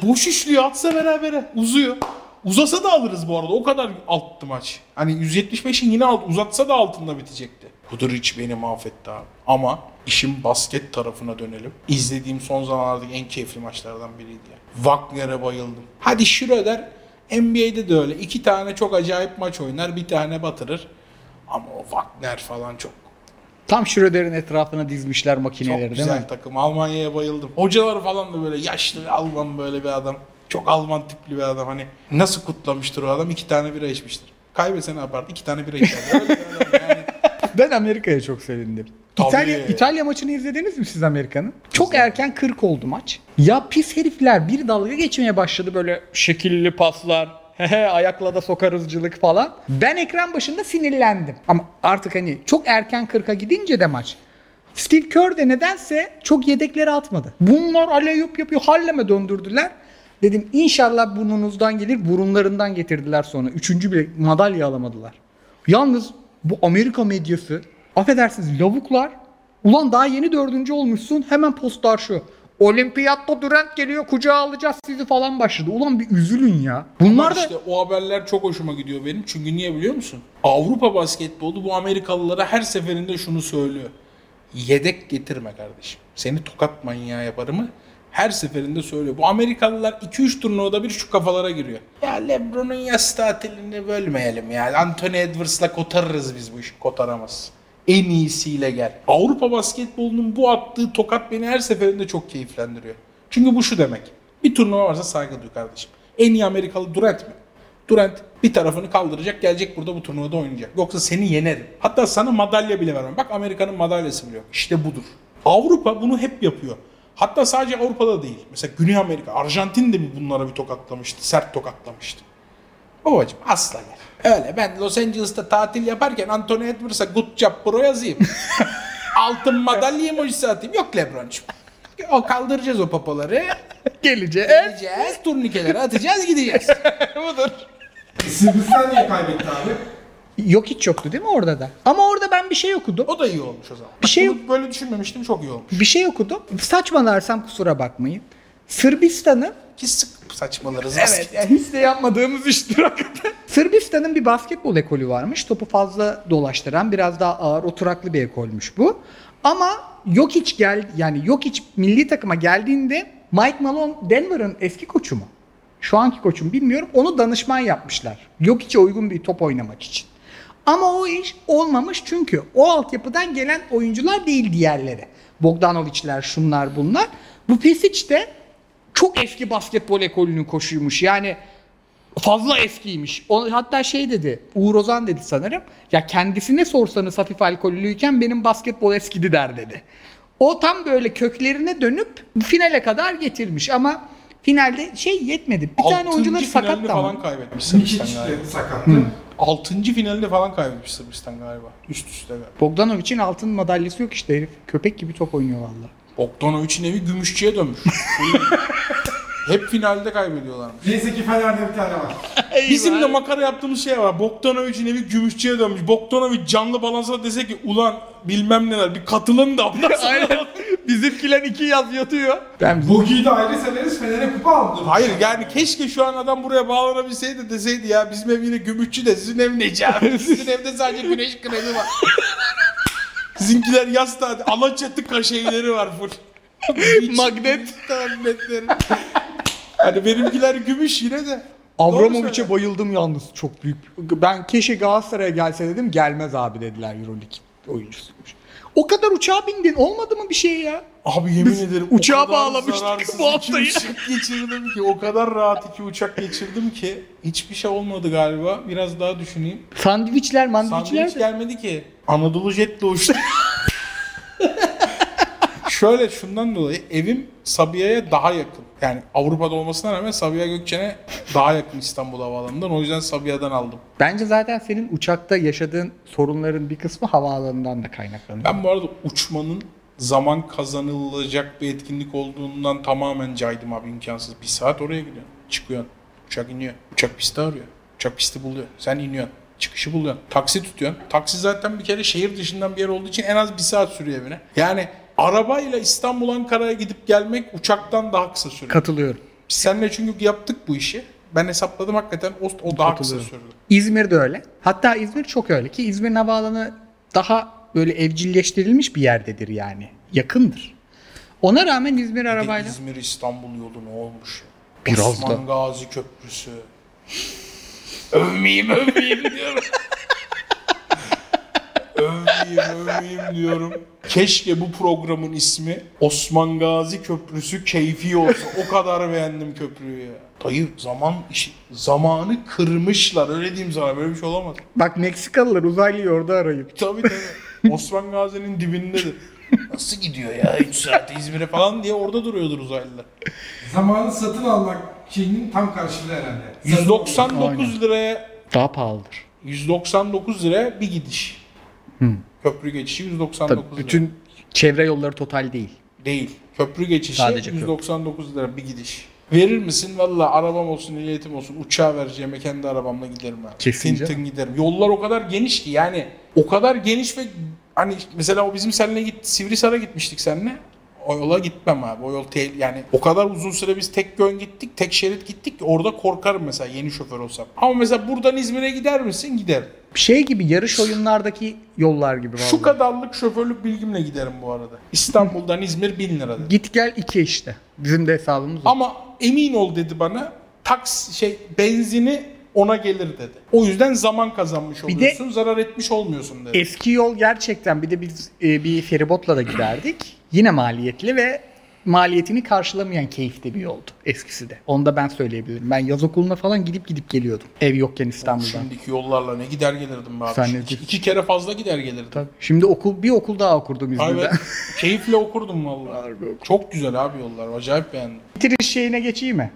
Boş işliyor atsa berabere uzuyor. Uzasa da alırız bu arada. O kadar alttı maç. Hani 175'in yine alt, uzatsa da altında bitecekti. Kuduric beni mahvetti abi. Ama işin basket tarafına dönelim. İzlediğim son zamanlardaki en keyifli maçlardan biriydi. ya. Wagner'e bayıldım. Hadi Schröder NBA'de de öyle. İki tane çok acayip maç oynar. Bir tane batırır. Ama o Wagner falan çok Tam Schröder'in etrafına dizmişler makineleri çok değil mi? güzel takım. Almanya'ya bayıldım. Hocalar falan da böyle yaşlı Alman böyle bir adam. Çok Alman tipli bir adam. Hani nasıl kutlamıştır o adam? İki tane bira içmiştir. Kaybetse ne yapardı? İki tane bira. Öyle bir adam yani. Ben Amerika'ya çok sevindim. Tabii. İtalya, İtalya maçını izlediniz mi siz Amerika'nın? Çok erken 40 oldu maç. Ya pis herifler bir dalga geçmeye başladı böyle şekilli paslar. Ayakla da sokarızcılık falan. Ben ekran başında sinirlendim. Ama artık hani çok erken 40'a gidince de maç. Steve Kerr de nedense çok yedekleri atmadı. Bunlar aleyup yapıyor. Halleme döndürdüler. Dedim inşallah burnunuzdan gelir. Burunlarından getirdiler sonra. Üçüncü bir madalya alamadılar. Yalnız bu Amerika medyası affedersiniz lavuklar ulan daha yeni dördüncü olmuşsun hemen postlar şu. Olimpiyatta Durant geliyor kucağa alacağız sizi falan başladı. Ulan bir üzülün ya. Bunlar Ama da işte o haberler çok hoşuma gidiyor benim. Çünkü niye biliyor musun? Avrupa basketbolu bu Amerikalılara her seferinde şunu söylüyor. Yedek getirme kardeşim. Seni tokat manyağı yaparımı her seferinde söylüyor. Bu Amerikalılar 2-3 turnuvada bir şu kafalara giriyor. Ya Lebron'un yaz tatilini bölmeyelim ya. Anthony Edwards'la kotarırız biz bu işi. Kotaramaz. En iyisiyle gel. Avrupa basketbolunun bu attığı tokat beni her seferinde çok keyiflendiriyor. Çünkü bu şu demek. Bir turnuva varsa saygı duy kardeşim. En iyi Amerikalı Durant mi? Durant bir tarafını kaldıracak gelecek burada bu turnuvada oynayacak. Yoksa seni yenerim. Hatta sana madalya bile vermem. Bak Amerika'nın madalyası bile yok. İşte budur. Avrupa bunu hep yapıyor. Hatta sadece Avrupa'da değil. Mesela Güney Amerika, Arjantin de mi bunlara bir tokatlamıştı? Sert tokatlamıştı. Babacım asla gel. Öyle ben Los Angeles'ta tatil yaparken Anthony Edwards'a good job bro yazayım. Altın madalya emojisi atayım. Yok Lebron'cum. O kaldıracağız o papaları. Geleceğiz. Gideceğiz, turnikeleri atacağız, gideceğiz. Budur. Sırbistan niye kaybetti abi? Yok hiç yoktu değil mi orada da? Ama orada ben bir şey okudum. O da iyi olmuş o zaman. Bir şey Bunu böyle düşünmemiştim, çok iyi olmuş. Bir şey okudum. Saçmalarsam kusura bakmayın. Sırbistan'ın Ki sık saçmalarız. Evet, yani hiç de yapmadığımız iştir hakikaten. Sırbistan'ın bir basketbol ekolü varmış. Topu fazla dolaştıran, biraz daha ağır, oturaklı bir ekolmüş bu. Ama yok hiç gel yani yok hiç milli takıma geldiğinde Mike Malone Denver'ın eski koçu mu? Şu anki koçum bilmiyorum. Onu danışman yapmışlar. Yok hiç uygun bir top oynamak için. Ama o iş olmamış çünkü o altyapıdan gelen oyuncular değil diğerleri. Bogdanovic'ler, şunlar bunlar. Bu Pesic de çok eski basketbol ekolünün koşuymuş. Yani fazla eskiymiş. O, hatta şey dedi, Uğur Ozan dedi sanırım. Ya kendisine sorsanız hafif alkollüyken benim basketbol eskidi der dedi. O tam böyle köklerine dönüp finale kadar getirmiş ama finalde şey yetmedi. Bir tane oyuncuları finalde sakat falan ama. kaybetmiş Sırbistan galiba. sakattı. Altıncı finalde falan kaybetmiş Sırbistan galiba. Üst üste galiba. Bogdanovic'in altın madalyası yok işte herif. Köpek gibi top oynuyor valla. Bogdanovic'in evi gümüşçüye dönmüş. Hep finalde kaybediyorlarmış. Neyse ki Fener'de bir tane var. Bizim de makara yaptığımız şey var. Bogdanovic'in evi gümüşçüye dönmüş. Bogdanovic canlı balansa dese ki ulan bilmem neler bir katılın da ondan sonra... Aynen. Bizimkiler iki yaz yatıyor. Ben Bogi'yi de ayrı severiz. Fener'e kupa aldı. Hayır yani keşke şu an adam buraya bağlanabilseydi deseydi ya bizim ev yine gümüşçü de sizin ev neci abi? Sizin evde sadece güneş kremi var. Sizinkiler yaz tatil, alaçatı var full. Magnet. Magnetleri. Hani benimkiler gümüş yine de. Avramovic'e bayıldım yalnız çok büyük. Ben keşke Galatasaray'a gelse dedim gelmez abi dediler Euroleague oyuncusuymuş. O kadar uçağa bindin olmadı mı bir şey ya? Abi yemin Biz ederim uçağa bağlamıştık bu haftayı. uçak geçirdim ki o kadar rahat iki uçak geçirdim ki hiçbir şey olmadı galiba. Biraz daha düşüneyim. Sandviçler mandviçler Sandviç gelmedi ki. Anadolu Jet'le uçtu. Şöyle şundan dolayı evim Sabiha'ya daha yakın. Yani Avrupa'da olmasına rağmen Sabiha Gökçen'e daha yakın İstanbul Havaalanı'ndan. O yüzden Sabiha'dan aldım. Bence zaten senin uçakta yaşadığın sorunların bir kısmı havaalanından da kaynaklanıyor. Ben bu arada uçmanın zaman kazanılacak bir etkinlik olduğundan tamamen caydım abi imkansız. Bir saat oraya gidiyorsun. Çıkıyorsun. Uçak iniyor. Uçak pisti arıyor. Uçak pisti buluyor. Sen iniyorsun. Çıkışı buluyorsun. Taksi tutuyorsun. Taksi zaten bir kere şehir dışından bir yer olduğu için en az bir saat sürüyor evine. Yani arabayla İstanbul Ankara'ya gidip gelmek uçaktan daha kısa sürüyor. Katılıyorum. Biz seninle çünkü yaptık bu işi. Ben hesapladım hakikaten o, o daha kısa sürdü. İzmir de öyle. Hatta İzmir çok öyle ki İzmir'in havaalanı daha böyle evcilleştirilmiş bir yerdedir yani. Yakındır. Ona rağmen İzmir arabayla İzmir İstanbul yolu ne olmuş ya? Biraz Osman da. Gazi Köprüsü. övmeyeyim övmeyeyim diyorum. Övmeyeyim övmeyeyim diyorum. Keşke bu programın ismi Osman Gazi Köprüsü keyfi olsa. O kadar beğendim köprüyü ya. Dayı zaman işi, zamanı kırmışlar öyle diyeyim sana böyle bir şey olamaz. Bak Meksikalılar uzaylıyı orada arayıp. Tabii tabii. Osman Gazi'nin dibindedir. Nasıl gidiyor ya 3 saat İzmir'e falan diye orada duruyordur uzaylılar. Zamanı satın almak şeyinin tam karşılığı herhalde. Satın 199 liraya Daha pahalıdır. 199 liraya bir gidiş. Köprü geçişi 199 Tabii lira. bütün çevre yolları total değil. Değil. Köprü geçişi Sadece köprü. 199 lira bir gidiş. Verir misin? Valla arabam olsun, ehliyetim olsun. Uçağa vereceğime kendi arabamla giderim ben. Kesince. Tintin giderim. Yollar o kadar geniş ki yani o kadar geniş ve hani mesela o bizim seninle git Sivrisar'a gitmiştik seninle. O yola gitmem abi. O yol tehlikeli. Yani o kadar uzun süre biz tek yön gittik, tek şerit gittik ki orada korkarım mesela yeni şoför olsam. Ama mesela buradan İzmir'e gider misin? Giderim. Şey gibi yarış oyunlardaki yollar gibi vallahi. Şu kadarlık şoförlük bilgimle giderim bu arada. İstanbul'dan İzmir 1000 liradır. Git gel iki işte. Bizim de hesabımız o. Ama emin ol dedi bana. Taks şey benzini ona gelir dedi. O yüzden zaman kazanmış Bir de- oluyorsun, zarar etmiş olmuyorsun dedi. Eski yol gerçekten bir de biz e, bir feribotla da giderdik. Yine maliyetli ve maliyetini karşılamayan keyifli bir yoldu eskisi de. Onu da ben söyleyebilirim. Ben yaz okuluna falan gidip gidip geliyordum. Ev yokken İstanbul'dan. Şimdiki yollarla ne gider gelirdim be abi. Sen ne İki, kere fazla gider gelirdim. Tabii. Şimdi okul bir okul daha okurdum İzmir'de. evet. Keyifle okurdum vallahi. Çok güzel abi yollar. Acayip beğendim. Bitiriş şeyine geçeyim mi?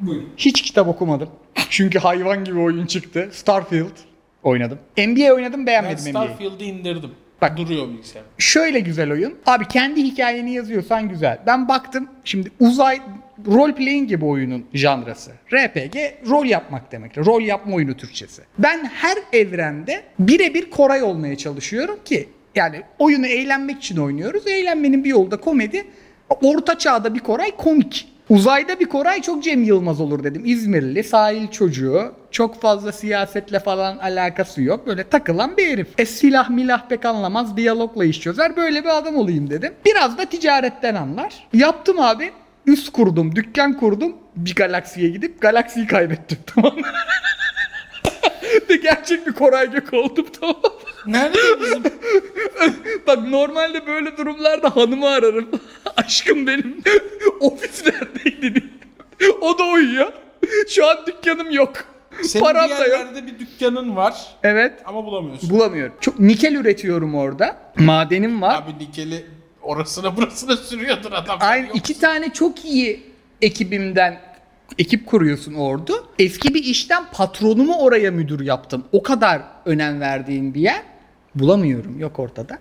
Buyurun. Hiç kitap okumadım. Çünkü hayvan gibi oyun çıktı. Starfield oynadım. NBA oynadım Ben beğenmedim NBA'yi. Starfield'i indirdim. Bak. Duruyor bilgisayar. Şöyle güzel oyun. Abi kendi hikayeni yazıyorsan güzel. Ben baktım şimdi uzay role playing gibi oyunun janrası. RPG rol yapmak demek. Rol yapma oyunu Türkçesi. Ben her evrende birebir Koray olmaya çalışıyorum ki yani oyunu eğlenmek için oynuyoruz. Eğlenmenin bir yolu da komedi. Orta çağda bir Koray komik. Uzayda bir Koray çok Cem Yılmaz olur dedim. İzmirli, sahil çocuğu. Çok fazla siyasetle falan alakası yok. Böyle takılan bir herif. E silah milah pek anlamaz. Diyalogla iş çözer. Böyle bir adam olayım dedim. Biraz da ticaretten anlar. Yaptım abi. Üst kurdum, dükkan kurdum. Bir galaksiye gidip galaksiyi kaybettim tamam mı? Gerçek bir Koray Gök oldum tamam? Nerede bizim? Bak normalde böyle durumlarda hanımı ararım. Aşkım benim ofislerdeydi diye. O da uyuyor. Şu an dükkanım yok. Senin Param bir da yok. yerlerde bir dükkanın var Evet. ama bulamıyorsun. Bulamıyorum. Çok nikel üretiyorum orada. Madenim var. Abi nikeli orasına burasına sürüyordur adam. Aynı Yok. iki tane çok iyi ekibimden ekip kuruyorsun ordu. Eski bir işten patronumu oraya müdür yaptım. O kadar önem verdiğim bir yer bulamıyorum. Yok ortada.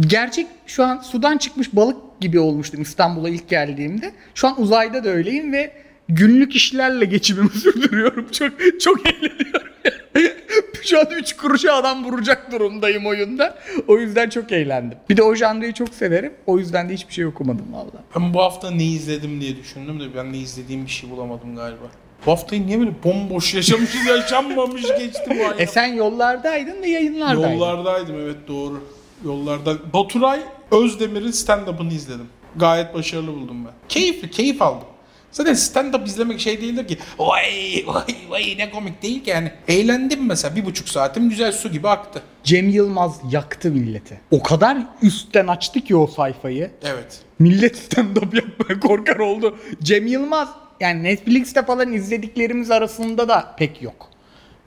Gerçek şu an sudan çıkmış balık gibi olmuştum İstanbul'a ilk geldiğimde. Şu an uzayda da öyleyim ve günlük işlerle geçimimi sürdürüyorum. Çok çok eğleniyorum. Şu an 3 kuruşa adam vuracak durumdayım oyunda. O yüzden çok eğlendim. Bir de o janrayı çok severim. O yüzden de hiçbir şey okumadım valla. Ben bu hafta ne izledim diye düşündüm de ben ne izlediğim bir şey bulamadım galiba. Bu haftayı niye böyle bomboş yaşamışız yaşanmamış geçti bu ay. E sen yollardaydın ve yayınlardaydın. Yollardaydım evet doğru. Yollarda. Baturay Özdemir'in stand-up'ını izledim. Gayet başarılı buldum ben. Keyifli, keyif aldım. Zaten stand-up izlemek şey değildir ki vay vay vay ne komik değil ki yani. Eğlendim mesela bir buçuk saatim güzel su gibi aktı. Cem Yılmaz yaktı milleti. O kadar üstten açtı ki o sayfayı. Evet. Millet stand-up yapmaya korkar oldu. Cem Yılmaz yani Netflix'te falan izlediklerimiz arasında da pek yok.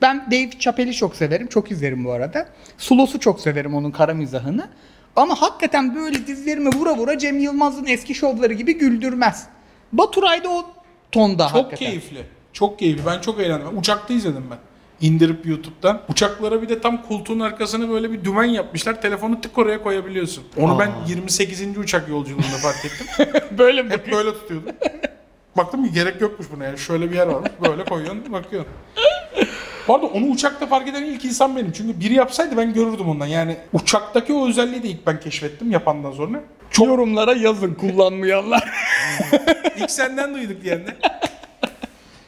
Ben Dave Chappelle'i çok severim. Çok izlerim bu arada. Slos'u çok severim onun kara mizahını. Ama hakikaten böyle dizlerimi vura vura Cem Yılmaz'ın eski şovları gibi güldürmez. Baturay da o tonda Çok hakikaten. keyifli. Çok keyifli. Ben çok eğlendim. Uçakta izledim ben. İndirip YouTube'dan. Uçaklara bir de tam koltuğun arkasına böyle bir dümen yapmışlar. Telefonu tık oraya koyabiliyorsun. Onu ben 28. uçak yolculuğunda fark ettim. böyle mi? Hep böyle tutuyordum. Baktım ki gerek yokmuş buna yani. Şöyle bir yer varmış. Böyle koyuyorsun bakıyorsun. Bu arada onu uçakta fark eden ilk insan benim. Çünkü biri yapsaydı ben görürdüm ondan. Yani uçaktaki o özelliği de ilk ben keşfettim yapandan sonra. Çok yorumlara yazın kullanmayanlar. İlk senden duyduk diyenler.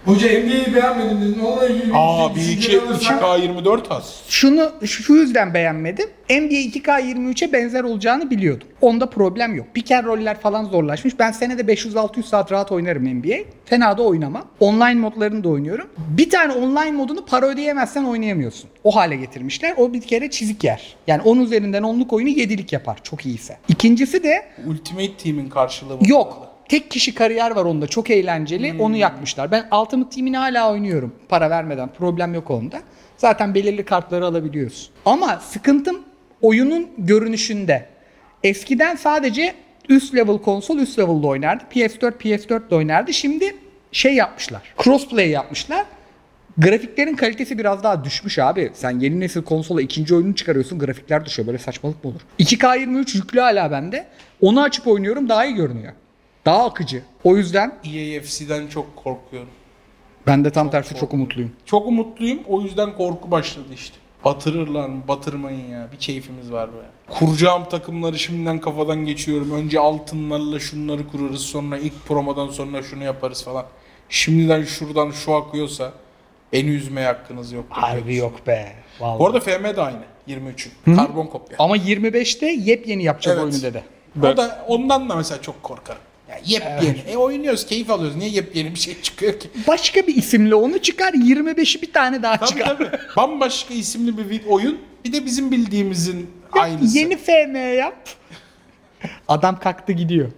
Hoca NBA'yi beğenmedim dedin. Onunla ilgili bir Aa iki bir iki, düşünce alırsan- 2K24 az. Şunu şu yüzden beğenmedim. NBA 2K23'e benzer olacağını biliyordum. Onda problem yok. Pick and roll'ler falan zorlaşmış. Ben senede 500-600 saat rahat oynarım NBA. Fena da oynamam. Online modlarını da oynuyorum. Bir tane online modunu para ödeyemezsen oynayamıyorsun. O hale getirmişler. O bir kere çizik yer. Yani 10 üzerinden 10'luk oyunu 7'lik yapar. Çok iyiyse. İkincisi de Ultimate Team'in karşılığı bu. Yok. Tek kişi kariyer var onda. Çok eğlenceli. Onu yakmışlar. Ben Ultimate Team'ini hala oynuyorum. Para vermeden. Problem yok onda. Zaten belirli kartları alabiliyorsun. Ama sıkıntım oyunun görünüşünde. Eskiden sadece üst level konsol üst level'da oynardı. PS4 PS4'de oynardı. Şimdi şey yapmışlar. Crossplay yapmışlar. Grafiklerin kalitesi biraz daha düşmüş abi. Sen yeni nesil konsola ikinci oyunu çıkarıyorsun grafikler düşüyor. Böyle saçmalık mı olur? 2K23 yüklü hala bende. Onu açıp oynuyorum daha iyi görünüyor. Daha akıcı. O yüzden EAFC'den çok korkuyorum. ben de tam tersi çok umutluyum. Çok umutluyum. O yüzden korku başladı işte. Batırırlar mı? Batırmayın ya. Bir keyfimiz var be. Kuracağım takımları şimdiden kafadan geçiyorum. Önce altınlarla şunları kurarız. Sonra ilk promodan sonra şunu yaparız falan. Şimdiden şuradan şu akıyorsa beni üzmeye hakkınız yok. Harbi yok be. Vallahi. Bu arada FM de aynı. 23'ü. Karbon kopya. Ama 25'te yepyeni yapacağız Evet. oyunu dedi. O da ondan da mesela çok korkarım. Ya yepyeni. E oynuyoruz, keyif alıyoruz. Niye yepyeni bir şey çıkıyor ki? Başka bir isimle onu çıkar 25'i bir tane daha Tabii çıkar. tabii. Bambaşka isimli bir oyun. Bir de bizim bildiğimizin aynısı. Yeni FM yap. Adam kalktı gidiyor.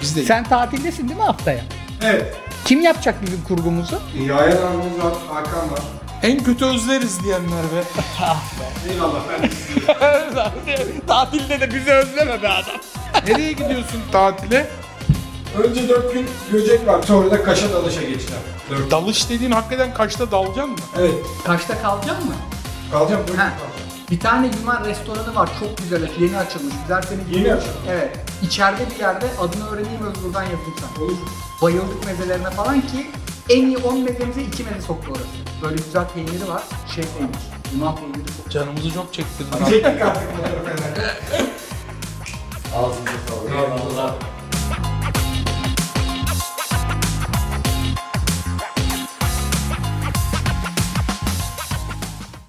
Biz de Sen tatildesin değil mi haftaya? Evet. Kim yapacak bizim kurgumuzu? Yaya abimiz var, Hakan var. en kötü özleriz diyenler be. Eyvallah ben de sizi. Tatilde de bizi özleme be adam. Nereye gidiyorsun tatile? Önce 4 gün Göcek var, sonra da Kaş'a dalışa geçeceğim. Dört. Dalış dediğin hakikaten kaçta dalacaksın mı? Evet. Kaçta kalacak mı? Kalacağım 4 gün Ha. kalacağım. Bir tane Yunan restoranı var çok güzel yeni açılmış. Güzel seni Yeni gidiyor. açılmış. Evet. İçeride bir yerde adını öğreneyim Özgür'den yazayım sana. Olur. Bayıldık mezelerine falan ki en iyi 10 mezemize 2 meze soktu orası. Böyle güzel peyniri var. Şey peynir. Yunan peyniri çok Canımızı çok çektirdin. Çektik artık bunları falan. Ağzınıza sağlık. Eyvallah.